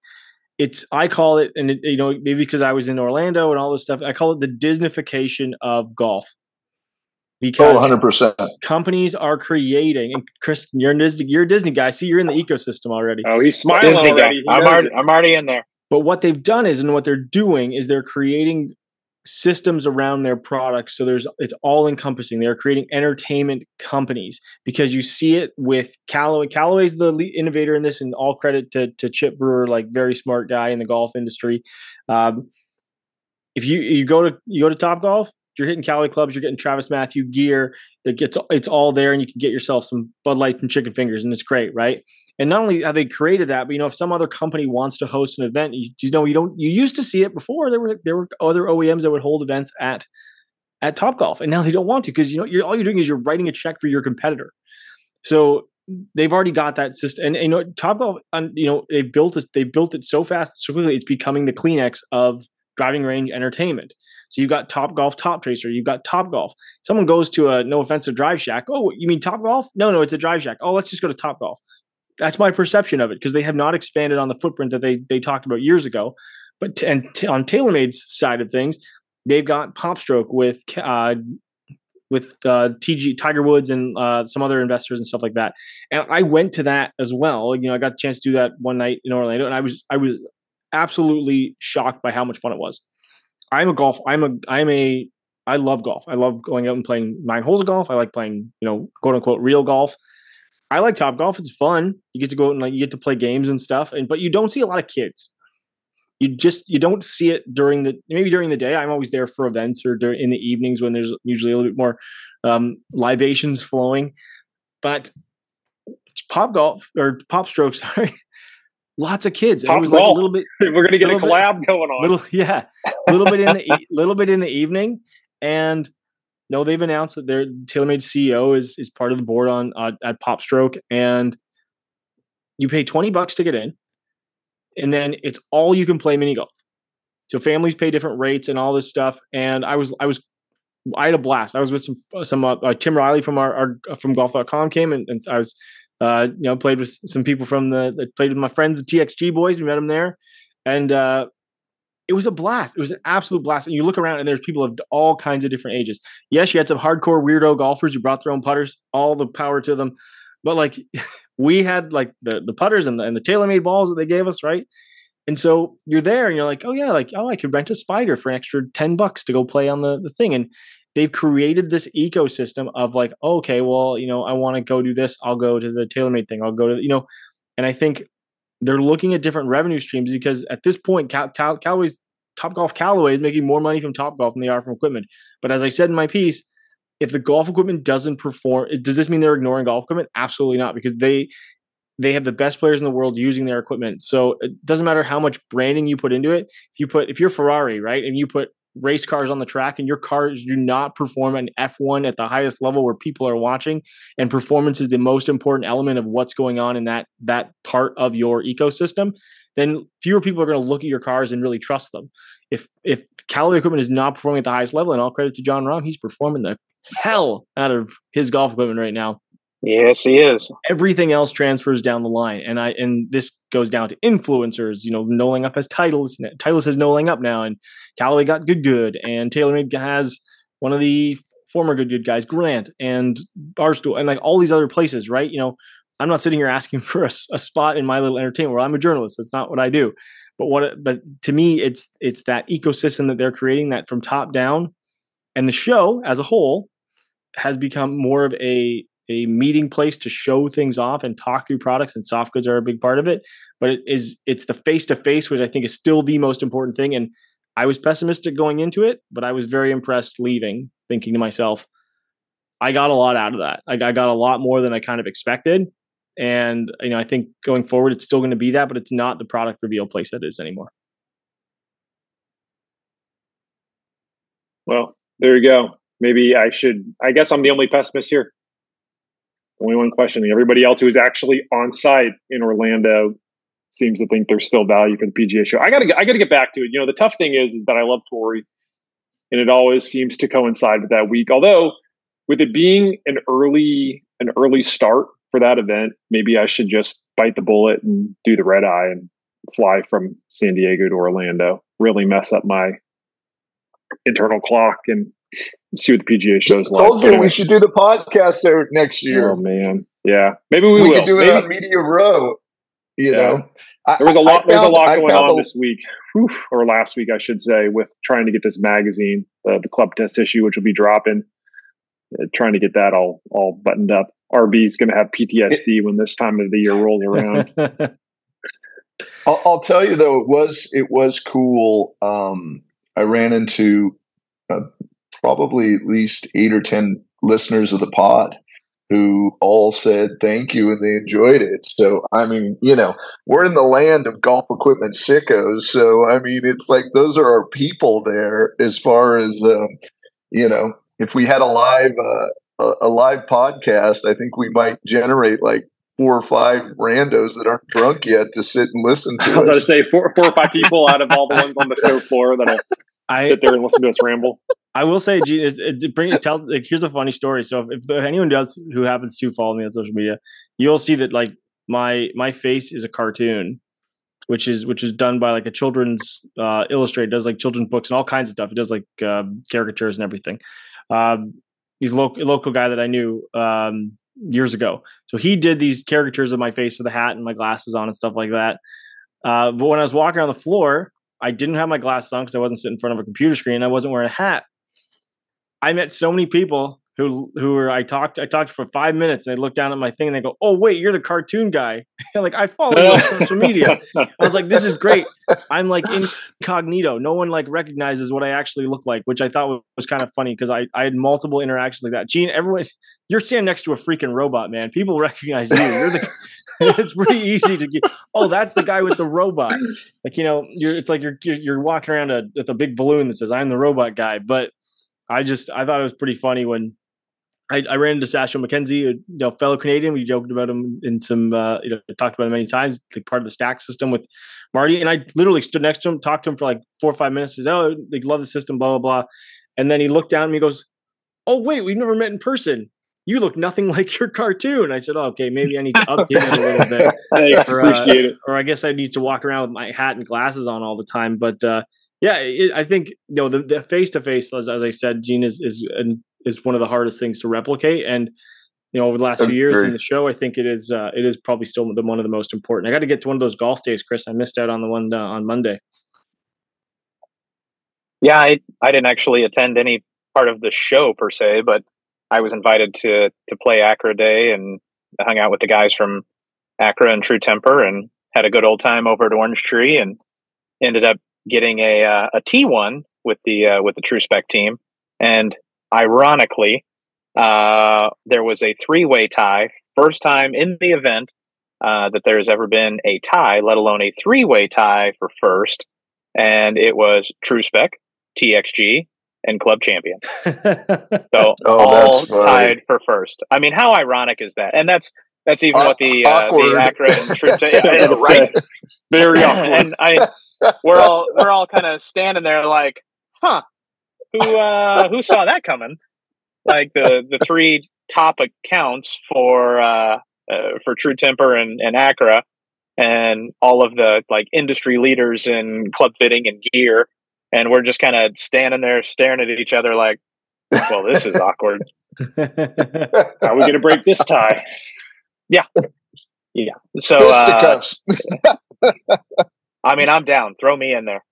Speaker 2: It's I call it, and it, you know maybe because I was in Orlando and all this stuff, I call it the Disneyfication of golf
Speaker 4: because oh, 100%.
Speaker 2: companies are creating and Chris you're a Disney you're a Disney guy. See you're in the ecosystem already.
Speaker 1: Oh he's smiling Disney already.
Speaker 3: I'm already I'm already in there.
Speaker 2: But what they've done is and what they're doing is they're creating systems around their products. So there's it's all encompassing they're creating entertainment companies because you see it with Callaway. Callaway's the innovator in this and all credit to, to Chip Brewer like very smart guy in the golf industry. Um, if you you go to you go to Top Golf you're hitting Cali clubs, you're getting TravisMathew gear that gets it's all there, and you can get yourself some Bud Light and chicken fingers, and it's great, right? And not only have they created that, but you know, if some other company wants to host an event, you, you know, you don't you used to see it before. There were there were other OEMs that would hold events at at Top Golf, and now they don't want to because you know you're all you're doing is you're writing a check for your competitor. So they've already got that system, and, and you know, Top Golf, you know, they built this, they built it so fast, so quickly, it's becoming the Kleenex of driving range entertainment. So you've got Top Golf, Top Tracer, you've got Top Golf. Someone goes to a no offensive Drive Shack. Oh, you mean Top Golf? No, no, it's a Drive Shack. Oh, let's just go to Top Golf. That's my perception of it because they have not expanded on the footprint that they they talked about years ago. But t- and t- on TaylorMade's side of things, they've got PopStroke with uh, with uh, TG Tiger Woods and uh, some other investors and stuff like that. And I went to that as well. You know, I got a chance to do that one night in Orlando, and I was I was absolutely shocked by how much fun it was. I'm a golf. I'm a. I'm a. I love golf. I love going out and playing nine holes of golf. I like playing, you know, quote unquote real golf. I like top golf. It's fun. You get to go out and like you get to play games and stuff. And but you don't see a lot of kids. You just you don't see it during the maybe during the day. I'm always there for events or during, in the evenings when there's usually a little bit more um, libations flowing. But pop golf or pop strokes, sorry, lots of kids.
Speaker 1: it was like a little bit. We're gonna get a collab
Speaker 2: bit,
Speaker 1: going on.
Speaker 2: Little, yeah, a little bit in the little bit in the evening, and no, they've announced that their TaylorMade CEO is is part of the board on uh, at PopStroke, and you pay twenty bucks to get in, and then it's all you can play mini golf. So families pay different rates and all this stuff. And I was I was I had a blast. I was with some some uh, uh, Tim Riley from our, our from golf.com came and, and I was uh, you know, played with some people from the played with my friends, the TXG boys. We met them there, and uh, it was a blast. It was an absolute blast. And you look around, and there's people of all kinds of different ages. Yes, you had some hardcore weirdo golfers who brought their own putters. All the power to them. But like, we had like the the putters and the, and the TaylorMade balls that they gave us, right? And so you're there, and you're like, oh yeah, like oh, I could rent a spider for an extra ten bucks to go play on the the thing, and they've created this ecosystem of like, okay, well, you know, I want to go do this. I'll go to the TaylorMade thing. I'll go to, you know, and I think they're looking at different revenue streams because at this point, Cal- Cal- Callaway's Top Golf Callaway is making more money from Top Golf than they are from equipment. But as I said in my piece, if the golf equipment doesn't perform, does this mean they're ignoring golf equipment? Absolutely not, because they they have the best players in the world using their equipment. So it doesn't matter how much branding you put into it. If you put if you're Ferrari, right, and you put race cars on the track and your cars do not perform an F1 at the highest level where people are watching and performance is the most important element of what's going on in that that part of your ecosystem then fewer people are going to look at your cars and really trust them. If if Callaway equipment is not performing at the highest level and all credit to Jon Rahm he's performing the hell out of his golf equipment right now
Speaker 3: Yes, he is.
Speaker 2: Everything else transfers down the line, and I and this goes down to influencers. You know, No Laying Up as titles. Titleist has No Laying Up now, and Callaway got good good, and TaylorMade has one of the former good good guys, Grant and Barstool, and like all these other places, right? You know, I'm not sitting here asking for a, a spot in my little entertainment world. I'm a journalist. That's not what I do. But what? But to me, it's it's that ecosystem that they're creating that from top down and the show as a whole has become more of a a meeting place to show things off and talk through products and soft goods are a big part of it. But it is it's the face to face which i think is still the most important thing. And i was pessimistic going into it but i was very impressed leaving thinking to myself i got a lot out of that. I, got a lot more than i kind of expected. And you know i think going forward it's still going to be that but it's not the product reveal place that is anymore.
Speaker 1: Well there you go. Maybe i should i guess i'm the only pessimist here only one questioning. Everybody else who is actually on site in Orlando seems to think there's still value for the PGA show. I gotta I gotta get back to it. You know, the tough thing is, is that I love Torrey, and it always seems to coincide with that week. Although, with it being an early an early start for that event, maybe I should just bite the bullet and do the red eye and fly from San Diego to Orlando. Really mess up my internal clock and see what the PGA shows like.
Speaker 4: Told you anyway. we should do the podcast there next year.
Speaker 1: Oh man, yeah, maybe we,
Speaker 4: we
Speaker 1: will.
Speaker 4: could do
Speaker 1: maybe.
Speaker 4: it on Media Row. You yeah. know,
Speaker 1: there was a lot. There's a lot going on a, this week, whew, or last week, I should say, with trying to get this magazine, uh, the club test issue, which will be dropping. Uh, trying to get that all all buttoned up. RB is going to have PTSD when this time of the year rolls around.
Speaker 4: I'll, I'll, tell you though, it was it was cool. Um, I ran into probably at least eight or 10 listeners of the pod who all said thank you and they enjoyed it. So, I mean, you know, we're in the land of golf equipment sickos. So, I mean, it's like those are our people there as far as, um, you know, if we had a live, uh, a live podcast, I think we might generate like four or five randos that aren't drunk yet to sit and listen to
Speaker 1: I was going to say four, four or five people out of all the ones on the show floor that'll I, sit there and listen to us ramble.
Speaker 2: I will say, Gene, it, bring. Tell like here's a funny story. So if, if anyone does who happens to follow me on social media, you'll see that like my my face is a cartoon, which is which is done by like a children's uh, illustrator. Does like children's books and all kinds of stuff. He does like um, caricatures and everything. Um, he's local local guy that I knew um, years ago. So he did these caricatures of my face with a hat and my glasses on and stuff like that. Uh, but when I was walking on the floor, I didn't have my glasses on because I wasn't sitting in front of a computer screen. And I wasn't wearing a hat. I met so many people who who were I talked I talked for five minutes and they look down at my thing and they go, "Oh wait, you're the cartoon guy." like I follow you on social media. I was like, "This is great." I'm like incognito. No one like recognizes what I actually look like, which I thought was, was kind of funny because I I had multiple interactions like that. Gene, everyone, you're standing next to a freaking robot, man. People recognize you. You're the. it's pretty easy to get. Oh, that's the guy with the robot. Like you know, you're. It's like you're you're, you're walking around a, with a big balloon that says "I'm the robot guy," but I just I thought it was pretty funny when I, I ran into Sasho MacKenzie, a you know, fellow Canadian. We joked about him in some, uh, you know, talked about him many times, like part of the stack system with Marty. And I literally stood next to him, talked to him for like four or five minutes. Says, "Oh, they love the system, blah blah blah." And then he looked down at me, goes, "Oh wait, we've never met in person. You look nothing like your cartoon." I said, oh, "Okay, maybe I need to update it a little bit."
Speaker 1: Thanks, or, uh, appreciate it.
Speaker 2: Or I guess I need to walk around with my hat and glasses on all the time. But uh, yeah, it, I think you know the face to face, as I said, Gene is is is one of the hardest things to replicate, and you know over the last few years in the show, I think it is uh, it is probably still the one of the most important. I got to get to one of those golf days, Chris. I missed out on the one uh, on Monday.
Speaker 3: Yeah, I I didn't actually attend any part of the show per se, but I was invited to to play ACCRA Day and hung out with the guys from ACCRA and True Temper and had a good old time over at Orange Tree and ended up getting a uh, a T one with the uh, with the True Spec team, and ironically, uh, there was a three way tie, first time in the event uh, that there has ever been a tie, let alone a three way tie for first, and it was True Spec, TXG, and Club Champion. so oh, all tied for first. I mean, how ironic is that? And that's that's even what the uh, the ACCRA and True yeah, right.
Speaker 1: Very awkward.
Speaker 3: and I we're all we're all kind of standing there like, huh, who uh, who saw that coming? Like the the three top accounts for uh, uh, for True Temper and, and ACCRA, and all of the like industry leaders in club fitting and gear, and we're just kind of standing there staring at each other like, well, this is awkward.
Speaker 1: How are we going to break this tie?
Speaker 3: Yeah, yeah. So, uh, I mean, I'm down. Throw me in there.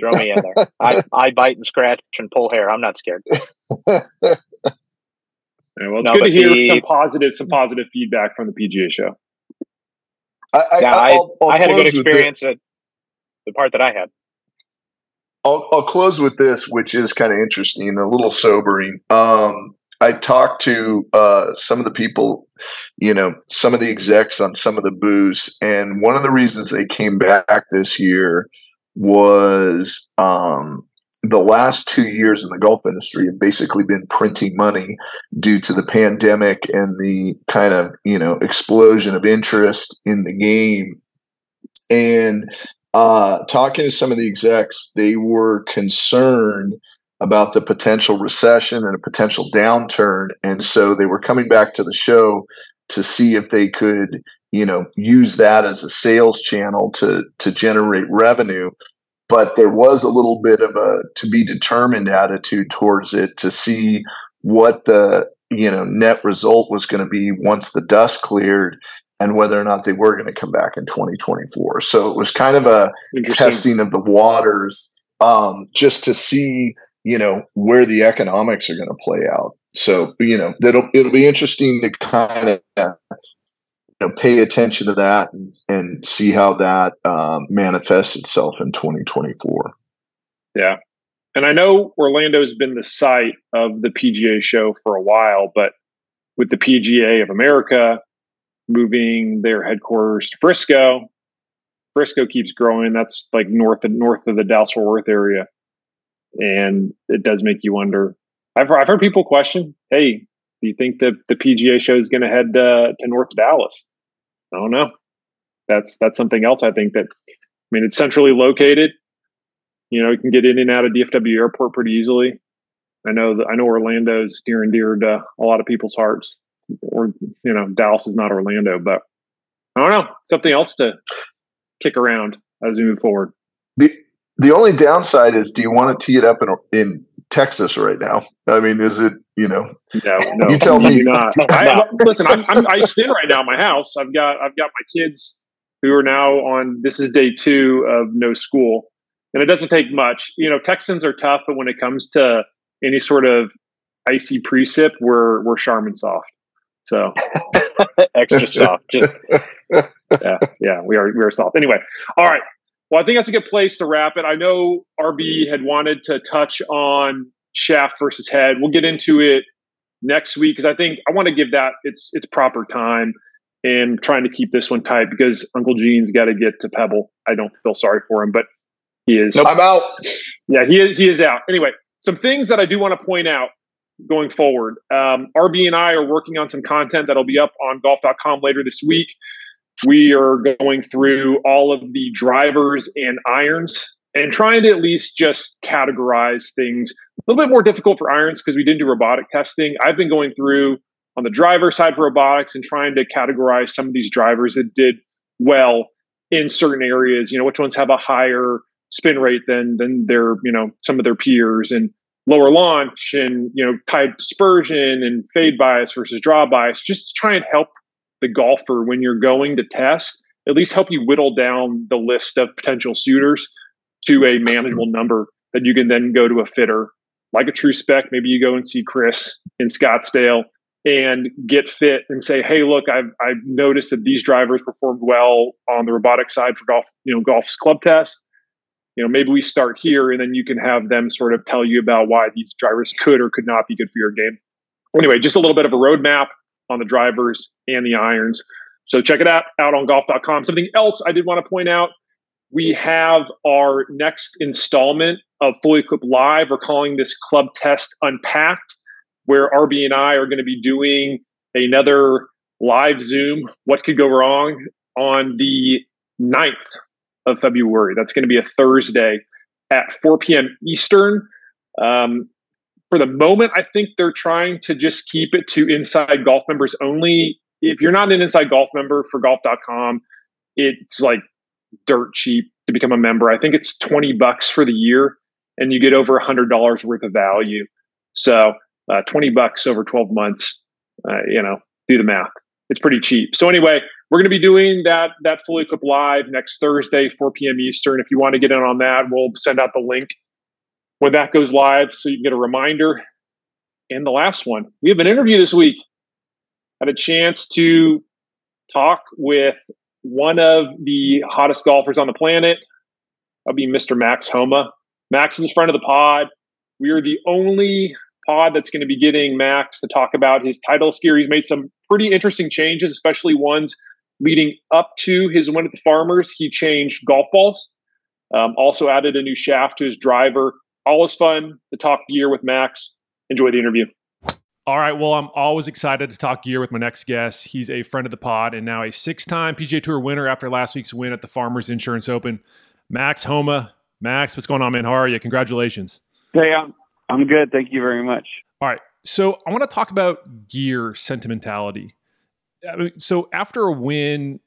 Speaker 3: Throw me in there. I, I bite and scratch and pull hair. I'm not scared.
Speaker 1: Yeah, well, it's
Speaker 3: No,
Speaker 1: good to hear
Speaker 3: the-
Speaker 1: some positive, some positive feedback from the PGA show.
Speaker 4: I, I,
Speaker 3: Yeah, I,
Speaker 4: I'll- I'll
Speaker 3: I had a good
Speaker 4: close with thi-
Speaker 3: experience at the part that I had.
Speaker 4: I'll, I'll close with this, which is kind of interesting and a little sobering. Um, I talked to uh, some of the people, you know, some of the execs on some of the booths, and one of the reasons they came back this year was um, the last two years in the golf industry have basically been printing money due to the pandemic and the kind of you know explosion of interest in the game. And uh, talking to some of the execs, they were concerned about the potential recession and a potential downturn, and so they were coming back to the show to see if they could, you know, use that as a sales channel to to generate revenue. But there was a little bit of a to be determined attitude towards it to see what the you know net result was going to be once the dust cleared and whether or not they were going to come back in 2024. So it was kind of a testing of the waters um, just to see you know where the economics are going to play out so you know it'll it'll be interesting to kind of you know pay attention to that and, and see how that um, manifests itself in 2024
Speaker 1: Yeah. And I know Orlando's been the site of the PGA show for a while, but with the PGA of America moving their headquarters to Frisco, Frisco keeps growing. That's like north of north of the Dallas Fort Worth area. And it does make you wonder. I've, I've heard people question, hey, do you think that the PGA show is going to head uh, to North Dallas? I don't know. That's that's something else. I think that. I mean, it's centrally located. You know, you can get in and out of DFW Airport pretty easily. I know that I know Orlando's near and dear to a lot of people's hearts. Or you know, Dallas is not Orlando, but I don't know. Something else to kick around as we move forward.
Speaker 4: the the only downside is do you want to tee it up in in Texas right now I mean is it you know
Speaker 1: No, no,
Speaker 4: You tell me.
Speaker 1: do not. I, listen, I'm, I'm iced in right now in my house. I've got I've got my kids who are now on. This is day two of no school, and it doesn't take much. You know, Texans are tough, but when it comes to any sort of icy precip, we're we're Charmin soft. So
Speaker 3: Extra soft. Just
Speaker 1: yeah, yeah, we are we are soft. Anyway, all right. Well, I think that's a good place to wrap it. I know RB had wanted to touch on shaft versus head. We'll get into it next week because I think I want to give that its its proper time and trying to keep this one tight because Uncle Gene's got to get to Pebble. I don't feel sorry for him, but he is.
Speaker 4: i'm out
Speaker 1: Yeah, he is, he is out. Anyway, some things that I do want to point out going forward. Um, RB and I are working on some content that'll be up on golf.com later this week. We are going through all of the drivers and irons and trying to at least just categorize things. A little bit more difficult for irons because we didn't do robotic testing. I've been going through on the driver side for robotics and trying to categorize some of these drivers that did well in certain areas. You know, which ones have a higher spin rate than than their you know some of their peers and lower launch and you know tied dispersion and fade bias versus draw bias just to try and help the golfer when you're going to test at least help you whittle down the list of potential suitors to a manageable number that you can then go to a fitter like a true spec maybe you go and see chris in scottsdale and get fit and say hey look i've, I've noticed that these drivers performed well on the robotic side for golf you know golf's club test. You know maybe we start here and then you can have them sort of tell you about why these drivers could or could not be good for your game. Anyway just a little bit of a roadmap on the drivers and the irons so check it out out on golf.com something else i did want to point out we have our next installment of fully equipped live we're calling this club test unpacked where rb and i are going to be doing another live zoom what could go wrong on the 9th of February. That's going to be a Thursday at 4 p.m. Eastern. Um, for the moment, I think they're trying to just keep it to inside golf members only. If you're not an inside golf member for golf.com, it's like dirt cheap to become a member. I think it's 20 bucks for the year and you get over $100 worth of value. So, uh, 20 bucks over 12 months, uh, you know, do the math. It's pretty cheap. So, anyway, we're going to be doing that that fully equipped live next Thursday, 4 p.m. Eastern. If you want to get in on that, we'll send out the link when that goes live so you can get a reminder. And the last one, we have an interview this week. Had a chance to talk with one of the hottest golfers on the planet. That'll be Mr. Max Homa. Max is in front of the pod. We are the only pod that's going to be getting Max to talk about his title gear. He's made some pretty interesting changes, especially ones leading up to his win at the Farmers. He changed golf balls, um, also added a new shaft to his driver. All is fun to talk gear with Max. Enjoy the interview.
Speaker 5: All right. Well, I'm always excited to talk gear with my next guest. He's a friend of the pod and now a six time PGA Tour winner after last week's win at the Farmers Insurance Open. Max Homa. Max, what's going on, man? How are you? Congratulations.
Speaker 6: Hey, I'm, I'm good. Thank you very much.
Speaker 5: All right. So I want to talk about gear sentimentality. So after a win,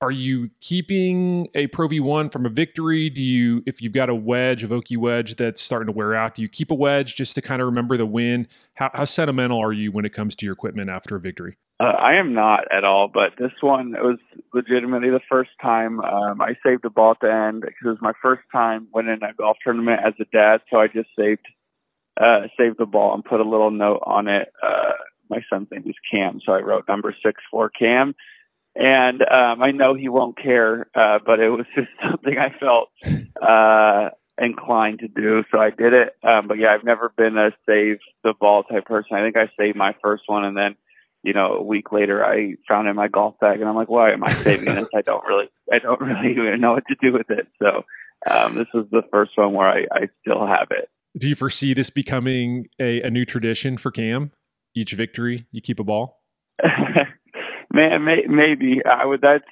Speaker 5: are you keeping a Pro V1 from a victory? Do you, if you've got a wedge, a Vokey wedge that's starting to wear out, do you keep a wedge just to kind of remember the win? How, how sentimental are you when it comes to your equipment after a victory?
Speaker 6: Uh, I am not at all, but this one was legitimately the first time um, I saved a ball at the end because it was my first time winning a golf tournament as a dad. So I just saved uh, saved the ball and put a little note on it. Uh, my son's name is Cam, so I wrote number six for Cam and um, I know he won't care, uh, but it was just something I felt uh, inclined to do, so I did it. Um, but yeah, I've never been a save the ball type person. I think I saved my first one, and then you know a week later I found it in my golf bag, and I'm like, why am I saving this? I don't really, I don't really even know what to do with it. So um, this was the first one where I, I still have it.
Speaker 5: Do you foresee this becoming a, a new tradition for Cam? Each victory, you keep a ball.
Speaker 6: Man, may, maybe I would. That's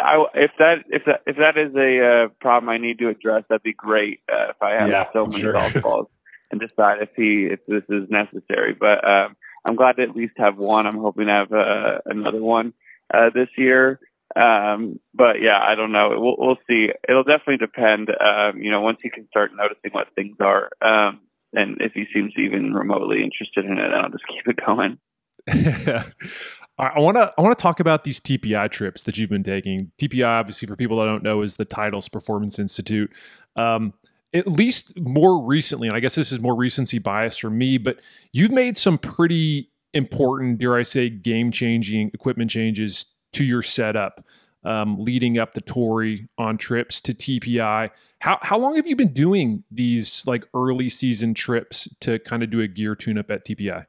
Speaker 6: I if that if that if that is a uh, problem I need to address, that'd be great. Uh, if I have yeah, so many sure. golf balls and decide if he if this is necessary. But um, I'm glad to at least have one. I'm hoping to have uh, another one uh, this year. Um, but yeah, I don't know. We'll, we'll see. It'll definitely depend. Um, you know, once he can start noticing what things are, um, and if he seems even remotely interested in it, I'll just keep it going.
Speaker 5: I want to I want to talk about these TPI trips that you've been taking. TPI, obviously, for people that don't know, is the Titleist Performance Institute. Um, at least more recently, and I guess this is more recency bias for me, but you've made some pretty important, dare I say, game changing equipment changes to your setup, um, leading up the Torrey on trips to TPI. How how long have you been doing these like early season trips to kind of do a gear tune up at TPI?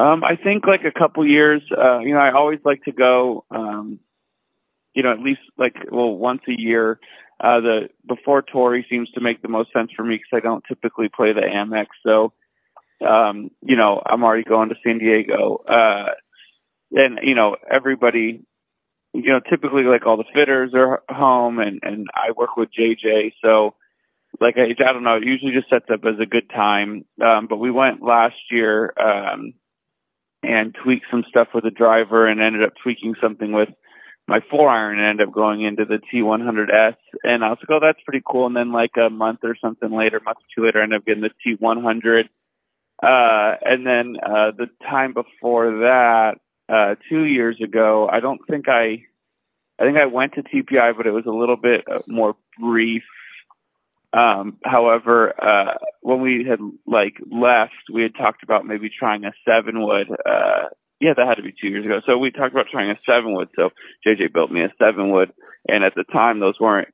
Speaker 6: Um, I think like a couple years. Uh, you know, I always like to go. Um, you know, at least like well once a year. Uh, the before Torrey seems to make the most sense for me because I don't typically play the Amex. So, um, you know, I'm already going to San Diego. Uh, and you know, everybody, you know, typically like all the fitters are home, and and I work with JJ. So, like I, I don't know, it usually just sets up as a good time. Um, but we went last year. Um, and tweaked some stuff with the driver and ended up tweaking something with my four iron and ended up going into the T100S. And I was like, oh, that's pretty cool. And then like a month or something later, month or two later, I ended up getting the T100. Uh, and then, uh, the time before that, uh, two years ago, I don't think I, I think I went to TPI, but it was a little bit uh, more brief um, however, uh, when we had like left, we had talked about maybe trying a seven wood. Uh, yeah, that had to be two years ago. So we talked about trying a seven wood. So JJ built me a seven wood, and at the time, those weren't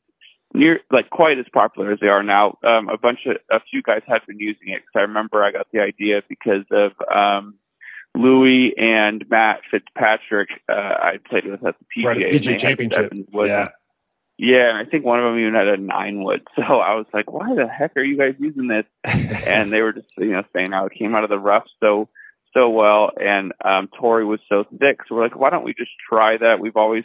Speaker 6: near like quite as popular as they are now. Um, a bunch of a few guys had been using it because I remember I got the idea because of um, Louis and Matt Fitzpatrick. Uh, I played with at the PGA,
Speaker 5: right, PGA Championship. Yeah.
Speaker 6: Yeah, and I think one of them even had a nine wood. So I was like, "Why the heck are you guys using this?" and they were just, you know, saying how it came out of the rough so so well, and um, Torrey was so thick. So we're like, "Why don't we just try that?" We've always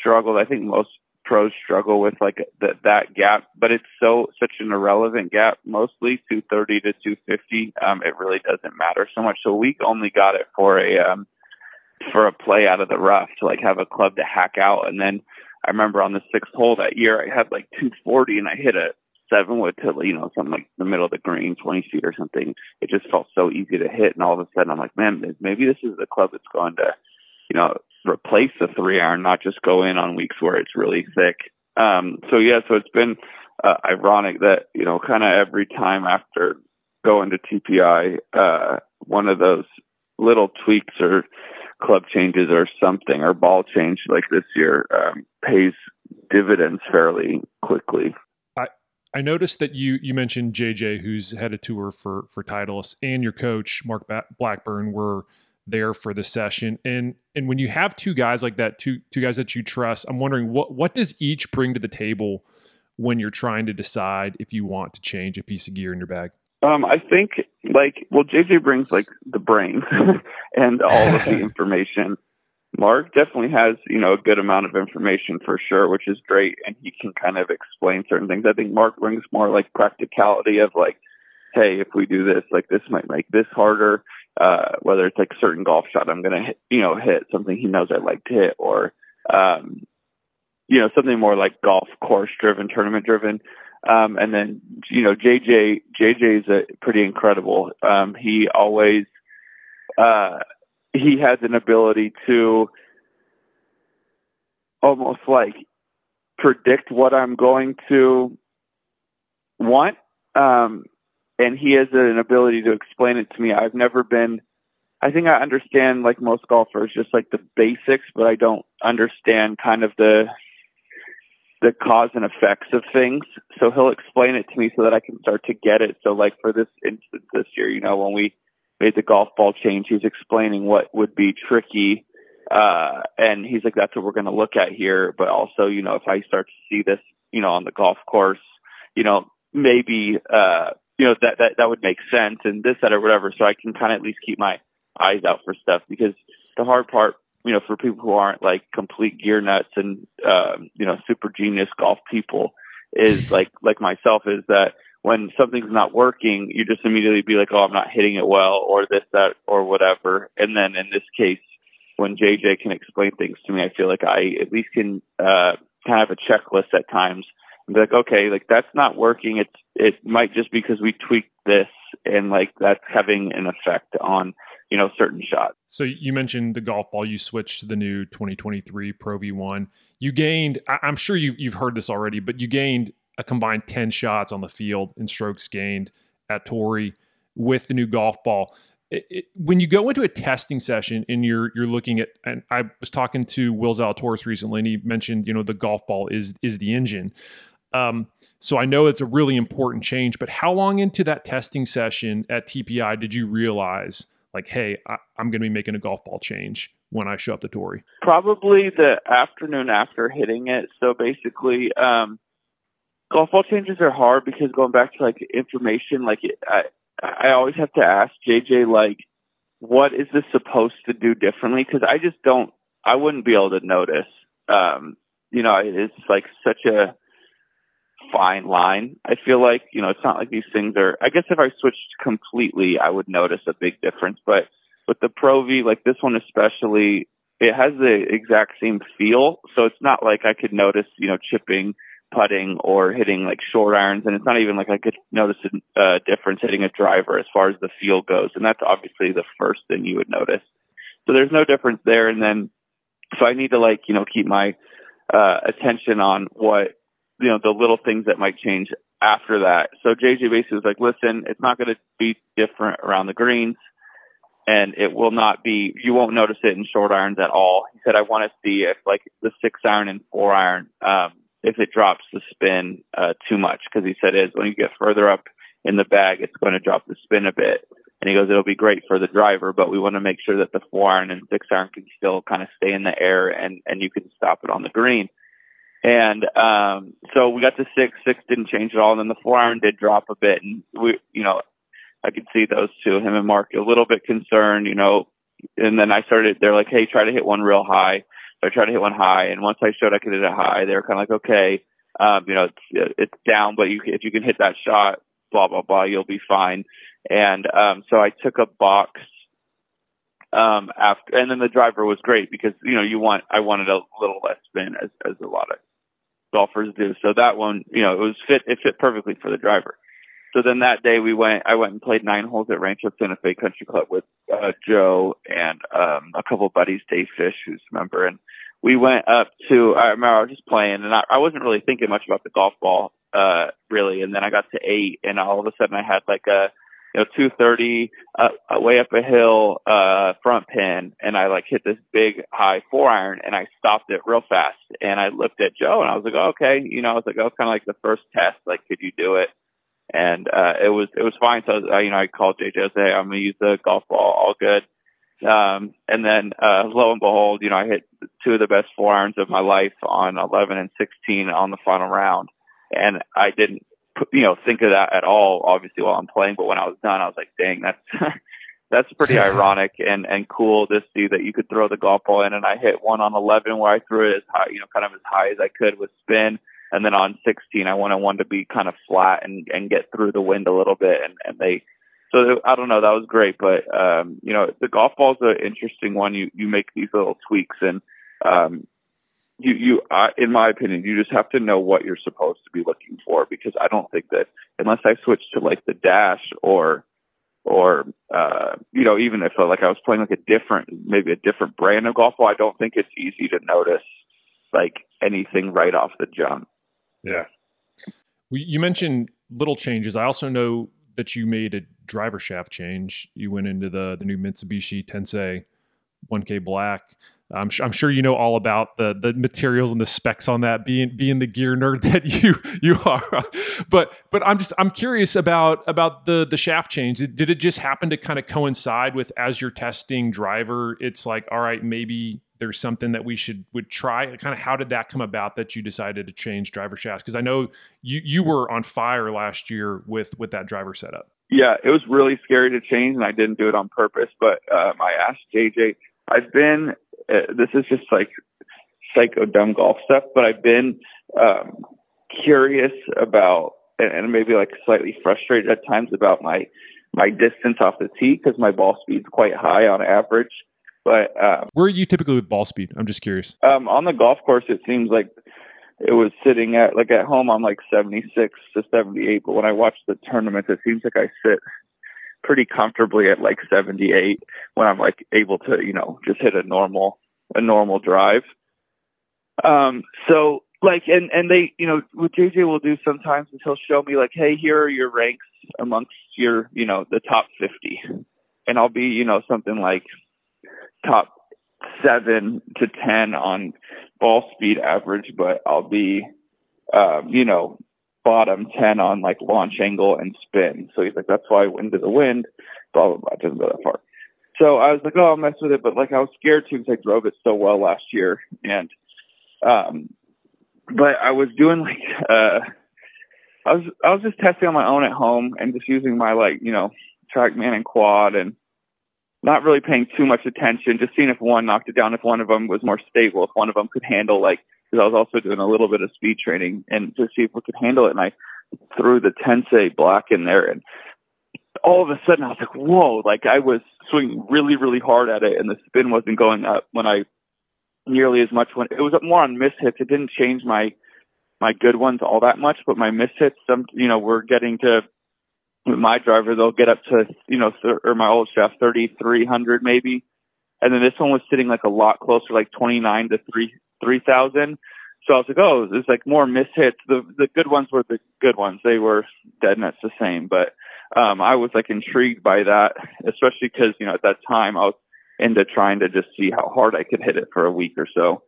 Speaker 6: struggled. I think most pros struggle with like that that gap, but it's so such an irrelevant gap. Mostly 230 to 250. Um, it really doesn't matter so much. So we only got it for a um, for a play out of the rough to like have a club to hack out, and then I remember on the sixth hole that year, I had like 240 and I hit a seven wood to, you know, something like the middle of the green, 20 feet or something. It just felt so easy to hit. And all of a sudden I'm like, man, maybe this is the club that's going to, you know, replace the three iron, not just go in on weeks where it's really thick. Um, so yeah, so it's been uh, ironic that you know, kind of every time after going to TPI, uh, one of those little tweaks or club changes or something or ball change like this year um, pays dividends fairly quickly.
Speaker 5: I I noticed that you you mentioned JJ, who's had a tour for for Titleist, and your coach Mark Blackburn were there for the session. And and when you have two guys like that, two two guys that you trust, I'm wondering what what does each bring to the table when you're trying to decide if you want to change a piece of gear in your bag?
Speaker 6: Um, I think like well, JJ brings like the brain and all of the information. Mark definitely has, you know, a good amount of information for sure, which is great, and he can kind of explain certain things. I think Mark brings more like practicality of like, hey, if we do this, like this might make this harder. Uh, whether it's like a certain golf shot I'm gonna hit, you know, hit something he knows I like to hit, or um, you know, something more like golf course driven, tournament driven. Um, and then, you know, JJ, is a pretty incredible. Um, he always, uh, he has an ability to almost like predict what I'm going to want. Um, and he has an ability to explain it to me. I've never been, I think I understand like most golfers, just like the basics, but I don't understand kind of the the cause and effects of things. So he'll explain it to me so that I can start to get it. So like for this instance this year, you know, when we made the golf ball change, he's explaining what would be tricky. Uh, and he's like, that's what we're going to look at here. But also, you know, if I start to see this, you know, on the golf course, you know, maybe, uh, you know, that, that, that would make sense and this, that, or whatever. So I can kind of at least keep my eyes out for stuff because the hard part you know, for people who aren't like complete gear nuts and um, you know, super genius golf people is like like myself is that when something's not working, you just immediately be like, Oh, I'm not hitting it well or this, that or whatever. And then in this case, when JJ can explain things to me, I feel like I at least can uh kind of have a checklist at times and be like, okay, like that's not working. It's it might just because we tweaked this and like that's having an effect on you know certain shots.
Speaker 5: So you mentioned the golf ball. You switched to the new 2023 Pro V1. You gained. I'm sure you, you've heard this already, but you gained a combined 10 shots on the field in strokes gained at Torrey with the new golf ball. It, it, when you go into a testing session and you're you're looking at, and I was talking to Will Zalatoris recently, and he mentioned you know the golf ball is is the engine. Um, so I know it's a really important change. But how long into that testing session at TPI did you realize like, hey, I, am going to be making a golf ball change when I show up to Torrey?
Speaker 6: Probably the afternoon after hitting it. So basically, um, golf ball changes are hard because going back to like information, like I, I always have to ask JJ, like, what is this supposed to do differently? Because I just don't, I wouldn't be able to notice. Um, you know, it's like such a fine line. I feel like, you know, it's not like these things are, I guess if I switched completely, I would notice a big difference. But with the Pro V, like this one especially, it has the exact same feel. So it's not like I could notice, you know, chipping, putting, or hitting like short irons. And it's not even like I could notice a uh, difference hitting a driver as far as the feel goes. And that's obviously the first thing you would notice. So there's no difference there. And then, so I need to like, you know, keep my, uh, attention on what you know, the little things that might change after that. So JJ basically was like, listen, it's not going to be different around the greens and it will not be, you won't notice it in short irons at all. He said, I want to see if like the six iron and four iron, um, if it drops the spin, uh, too much. Cause he said is when you get further up in the bag, it's going to drop the spin a bit. And he goes, it'll be great for the driver, but we want to make sure that the four iron and six iron can still kind of stay in the air and, and you can stop it on the green. And um, so we got to six. Six didn't change at all, and then the four iron did drop a bit. And we, you know, I could see those two, him and Mark, a little bit concerned, you know. And then I started. They're like, "Hey, try to hit one real high." So I tried to hit one high, and once I showed I could hit it high, they were kind of like, "Okay, um, you know, it's it's down, but you if you can hit that shot, blah blah blah, you'll be fine." And um, so I took a box um after and then the driver was great because you know you want I wanted a little less spin as as a lot of golfers do. So that one, you know, it was fit. It fit perfectly for the driver. So then that day we went. I went and played nine holes at Rancho Santa Fe Country Club with uh, Joe and um, a couple of buddies, Dave Fish, who's a member, and we went up to. I remember I was just playing, and I, I wasn't really thinking much about the golf ball, uh, really. And then I got to eight, and all of a sudden I had like a you know, 230 uh, way up a hill, uh, front pin, and I like hit this big high four iron, and I stopped it real fast. And I looked at Joe, and I was like, oh, okay, you know, I was like, that was kind of like the first test, like, could you do it? And uh, it was it was fine. So I, you know, I called JJ. I said, hey, I'm gonna use the golf ball, all good. Um, and then uh, lo and behold, you know, I hit two of the best four irons of my life on 11 and 16 on the final round, and I didn't you know think of that at all obviously while I'm playing but when I was done I was like dang that's that's pretty ironic and and cool to see that you could throw the golf ball in and I hit one on 11 where I threw it as high you know kind of as high as I could with spin and then on 16 I wanted one to be kind of flat and and get through the wind a little bit and and they so I don't know that was great but um you know the golf ball's an interesting one. You you make these little tweaks and um you you in my opinion you just have to know what you're supposed to be looking for because I don't think that unless I switch to like the dash or or uh you know even if uh, like I was playing like a different maybe a different brand of golf ball I don't think it's easy to notice like anything right off the jump.
Speaker 5: Yeah. You mentioned little changes. I also know that you made a driver shaft change. You went into the the new Mitsubishi Tensei 1K Black. I'm, sh- I'm sure you know all about the the materials and the specs on that being being the gear nerd that you you are. But but I'm just I'm curious about about the the shaft change. Did it just happen to kind of coincide with as you're testing driver it's like all right maybe there's something that we should would try? Kind of how did that come about that you decided to change driver shafts? Because I know you you were on fire last year with with that driver setup.
Speaker 6: Yeah it was really scary to change and I didn't do it on purpose but um, I asked JJ I've been uh, this is just like psycho dumb golf stuff, but I've been um, curious about and, and maybe like slightly frustrated at times about my my distance off the tee because my ball speed's quite high on average. But um,
Speaker 5: where are you typically with ball speed? I'm just curious.
Speaker 6: Um, on the golf course, it seems like it was sitting at like at home I'm like 76 to 78, but when I watch the tournaments, it seems like I sit pretty comfortably at like 78 when I'm like able to, you know, just hit a normal a normal drive. Um, so like, and and they, you know, what JJ will do sometimes is he'll show me like, hey, here are your ranks amongst your, you know, the top 50, and I'll be, you know, something like top seven to ten on ball speed average, but I'll be, um, you know, bottom 10 on like launch angle and spin. So he's like, that's why I went to the wind, blah, blah, blah. It doesn't go that far. So I was like, oh, I'll mess with it. But like I was scared too because I drove it so well last year. And, um, but I was doing like, uh, I was, I was just testing on my own at home and just using my like, you know, TrackMan and quad and not really paying too much attention, just seeing if one knocked it down, if one of them was more stable, if one of them could handle like because I was also doing a little bit of speed training and to see if we could handle it. And I threw the Tensei Black in there, and all of a sudden I was like, "Whoa!" Like I was swinging really, really hard at it, and the spin wasn't going up when I nearly as much. When it was more on miss hits, it didn't change my my good ones all that much, but my miss hits, some you know, we're getting to with my driver, they'll get up to you know, or my old shaft, thirty three hundred maybe. And then this one was sitting like a lot closer, like 29 to 3, 3000. So I was like, oh, it's like more mishits. The the good ones were the good ones. They were dead nuts the same. But um, I was like intrigued by that, especially because you know at that time I was into trying to just see how hard I could hit it for a week or so.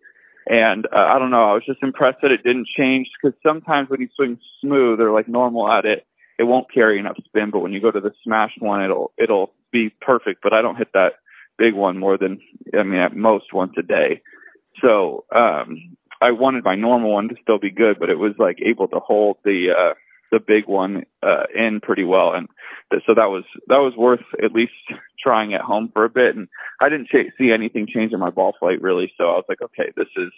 Speaker 6: And uh, I don't know, I was just impressed that it didn't change because sometimes when you swing smooth or like normal at it, it won't carry enough spin. But when you go to the smash one, it'll it'll be perfect. But I don't hit that big one more than I mean at most once a day. So um, I wanted my normal one to still be good, but it was like able to hold the uh, the big one uh, in pretty well, and th- so that was that was worth at least trying at home for a bit. And I didn't ch- see anything change in my ball flight really, so I was like, okay, this is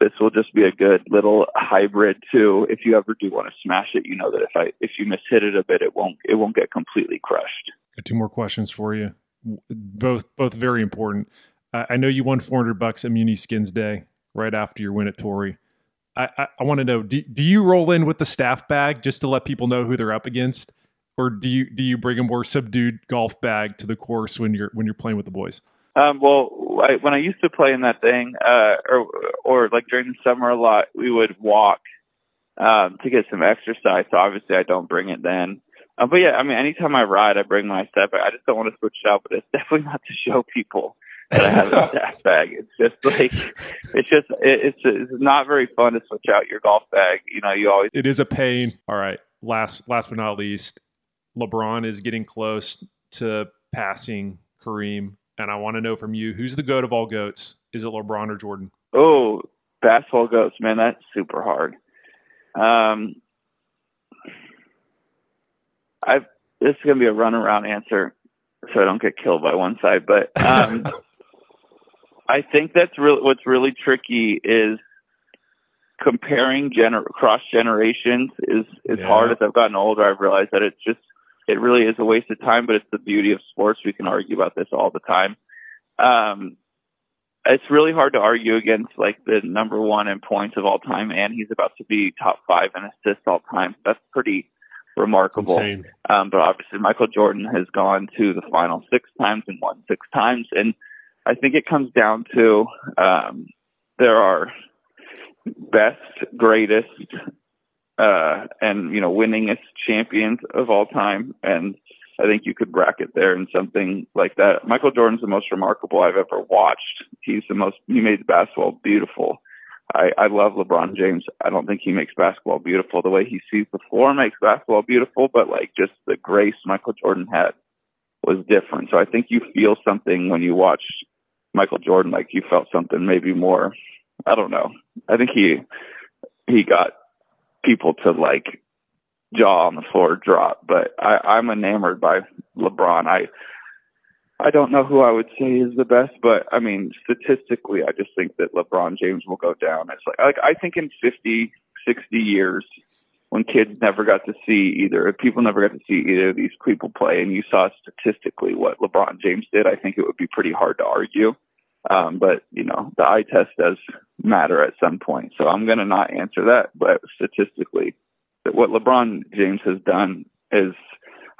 Speaker 6: this will just be a good little hybrid too. If you ever do want to smash it, you know that if I if you miss hit it a bit, it won't it won't get completely crushed.
Speaker 5: Got two more questions for you, both both very important. I know you won 400 bucks at Muni Skins Day right after your win at Torrey. I, I, I want to know do, do you roll in with the staff bag just to let people know who they're up against? or do you do you bring a more subdued golf bag to the course when you're when you're playing with the boys?
Speaker 6: Um, well, I, when I used to play in that thing, uh, or or like during the summer a lot, we would walk um, to get some exercise. So obviously, I don't bring it then. Uh, but yeah, I mean, anytime I ride, I bring my step. I just don't want to switch it out, but it's definitely not to show people that I have a staff bag. It's just like it's just it, it's it's not very fun to switch out your golf bag. You know, you always
Speaker 5: it is a pain. All right, last last but not least, LeBron is getting close to passing Kareem, and I want to know from you who's the goat of all goats? Is it LeBron or Jordan?
Speaker 6: Oh, basketball goats, man, that's super hard. Um, I this is gonna be a runaround answer, so I don't get killed by one side. But um, I think that's really what's really tricky is comparing gener- cross generations is is
Speaker 5: Yeah.
Speaker 6: hard. As I've gotten older, I've realized that it's just it really is a waste of time. But it's the beauty of sports. We can argue about this all the time. Um, it's really hard to argue against like the number one in points of all time, and he's about to be top five in assists all time. That's pretty remarkable. Um, but obviously, Michael Jordan has gone to the final six times and won six times. And I think it comes down to um, there are best, greatest, uh, and you know, winningest champions of all time. And I think you could bracket there in something like that. Michael Jordan's the most remarkable I've ever watched. He's the most. He made basketball beautiful. I, I love LeBron James. I don't think he makes basketball beautiful. The way he sees the floor makes basketball beautiful, but like just the grace Michael Jordan had was different. So I think you feel something when you watch Michael Jordan, like you felt something maybe more. I don't know. I think he he got people to like jaw on the floor drop, but I, I'm enamored by LeBron. I I don't know who I would say is the best, but I mean, statistically, I just think that LeBron James will go down. It's like, like I think in 50, 60 years, when kids never got to see either, people never got to see either of these people play, and you saw statistically what LeBron James did, I think it would be pretty hard to argue. Um, but you know, the eye test does matter at some point, so I'm going to not answer that. But statistically, what LeBron James has done is,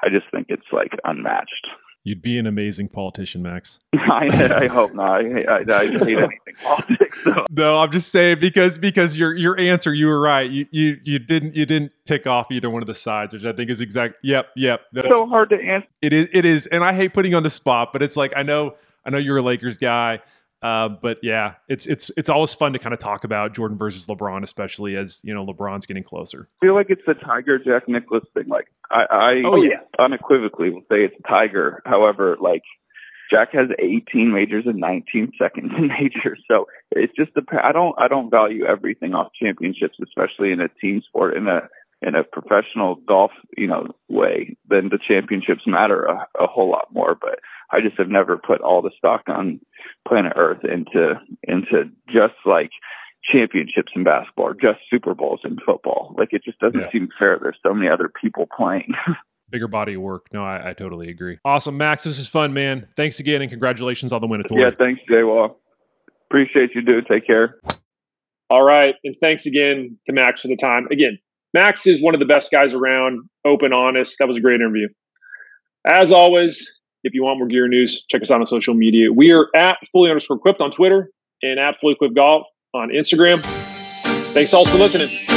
Speaker 6: I just think it's like unmatched.
Speaker 5: You'd be an amazing politician, Max.
Speaker 6: I, I hope not. I, I, I hate anything politics. So.
Speaker 5: No, I'm just saying because because your your answer, you were right. You you you didn't you didn't tick off either one of the sides, which I think is exact. Yep, yep. That's,
Speaker 6: so hard to answer.
Speaker 5: it is it is, and I hate putting you on the spot, but it's like I know I know you're a Lakers guy, uh, but yeah, it's it's it's always fun to kind of talk about Jordan versus LeBron, especially as you know LeBron's getting closer.
Speaker 6: I feel like it's the Tiger Jack Nicklaus thing. Like I, I
Speaker 5: Oh, yeah.
Speaker 6: unequivocally will say it's Tiger. However, like Jack has 18 majors and 19 seconds in majors, so it's just the. I don't I don't value everything off championships, especially in a team sport in a in a professional golf you know way. Then the championships matter a, a whole lot more. But I just have never put all the stock on planet Earth into into just like championships in basketball or just Super Bowls in football. Like it just doesn't
Speaker 5: Yeah.
Speaker 6: seem fair. There's so many other people playing.
Speaker 5: Bigger body of work. No, I, I totally agree. Awesome, Max. This is fun, man. Thanks again, and congratulations on the win at
Speaker 6: yeah, thanks, Jay Wall. Appreciate you, dude. Take care.
Speaker 1: All right. And thanks again to Max for the time. Again, Max is one of the best guys around, open, honest. That was a great interview. As always, if you want more gear news, check us out on social media. We are at fully underscore equipped on Twitter and at fully equipped golf on Instagram. Thanks all for listening.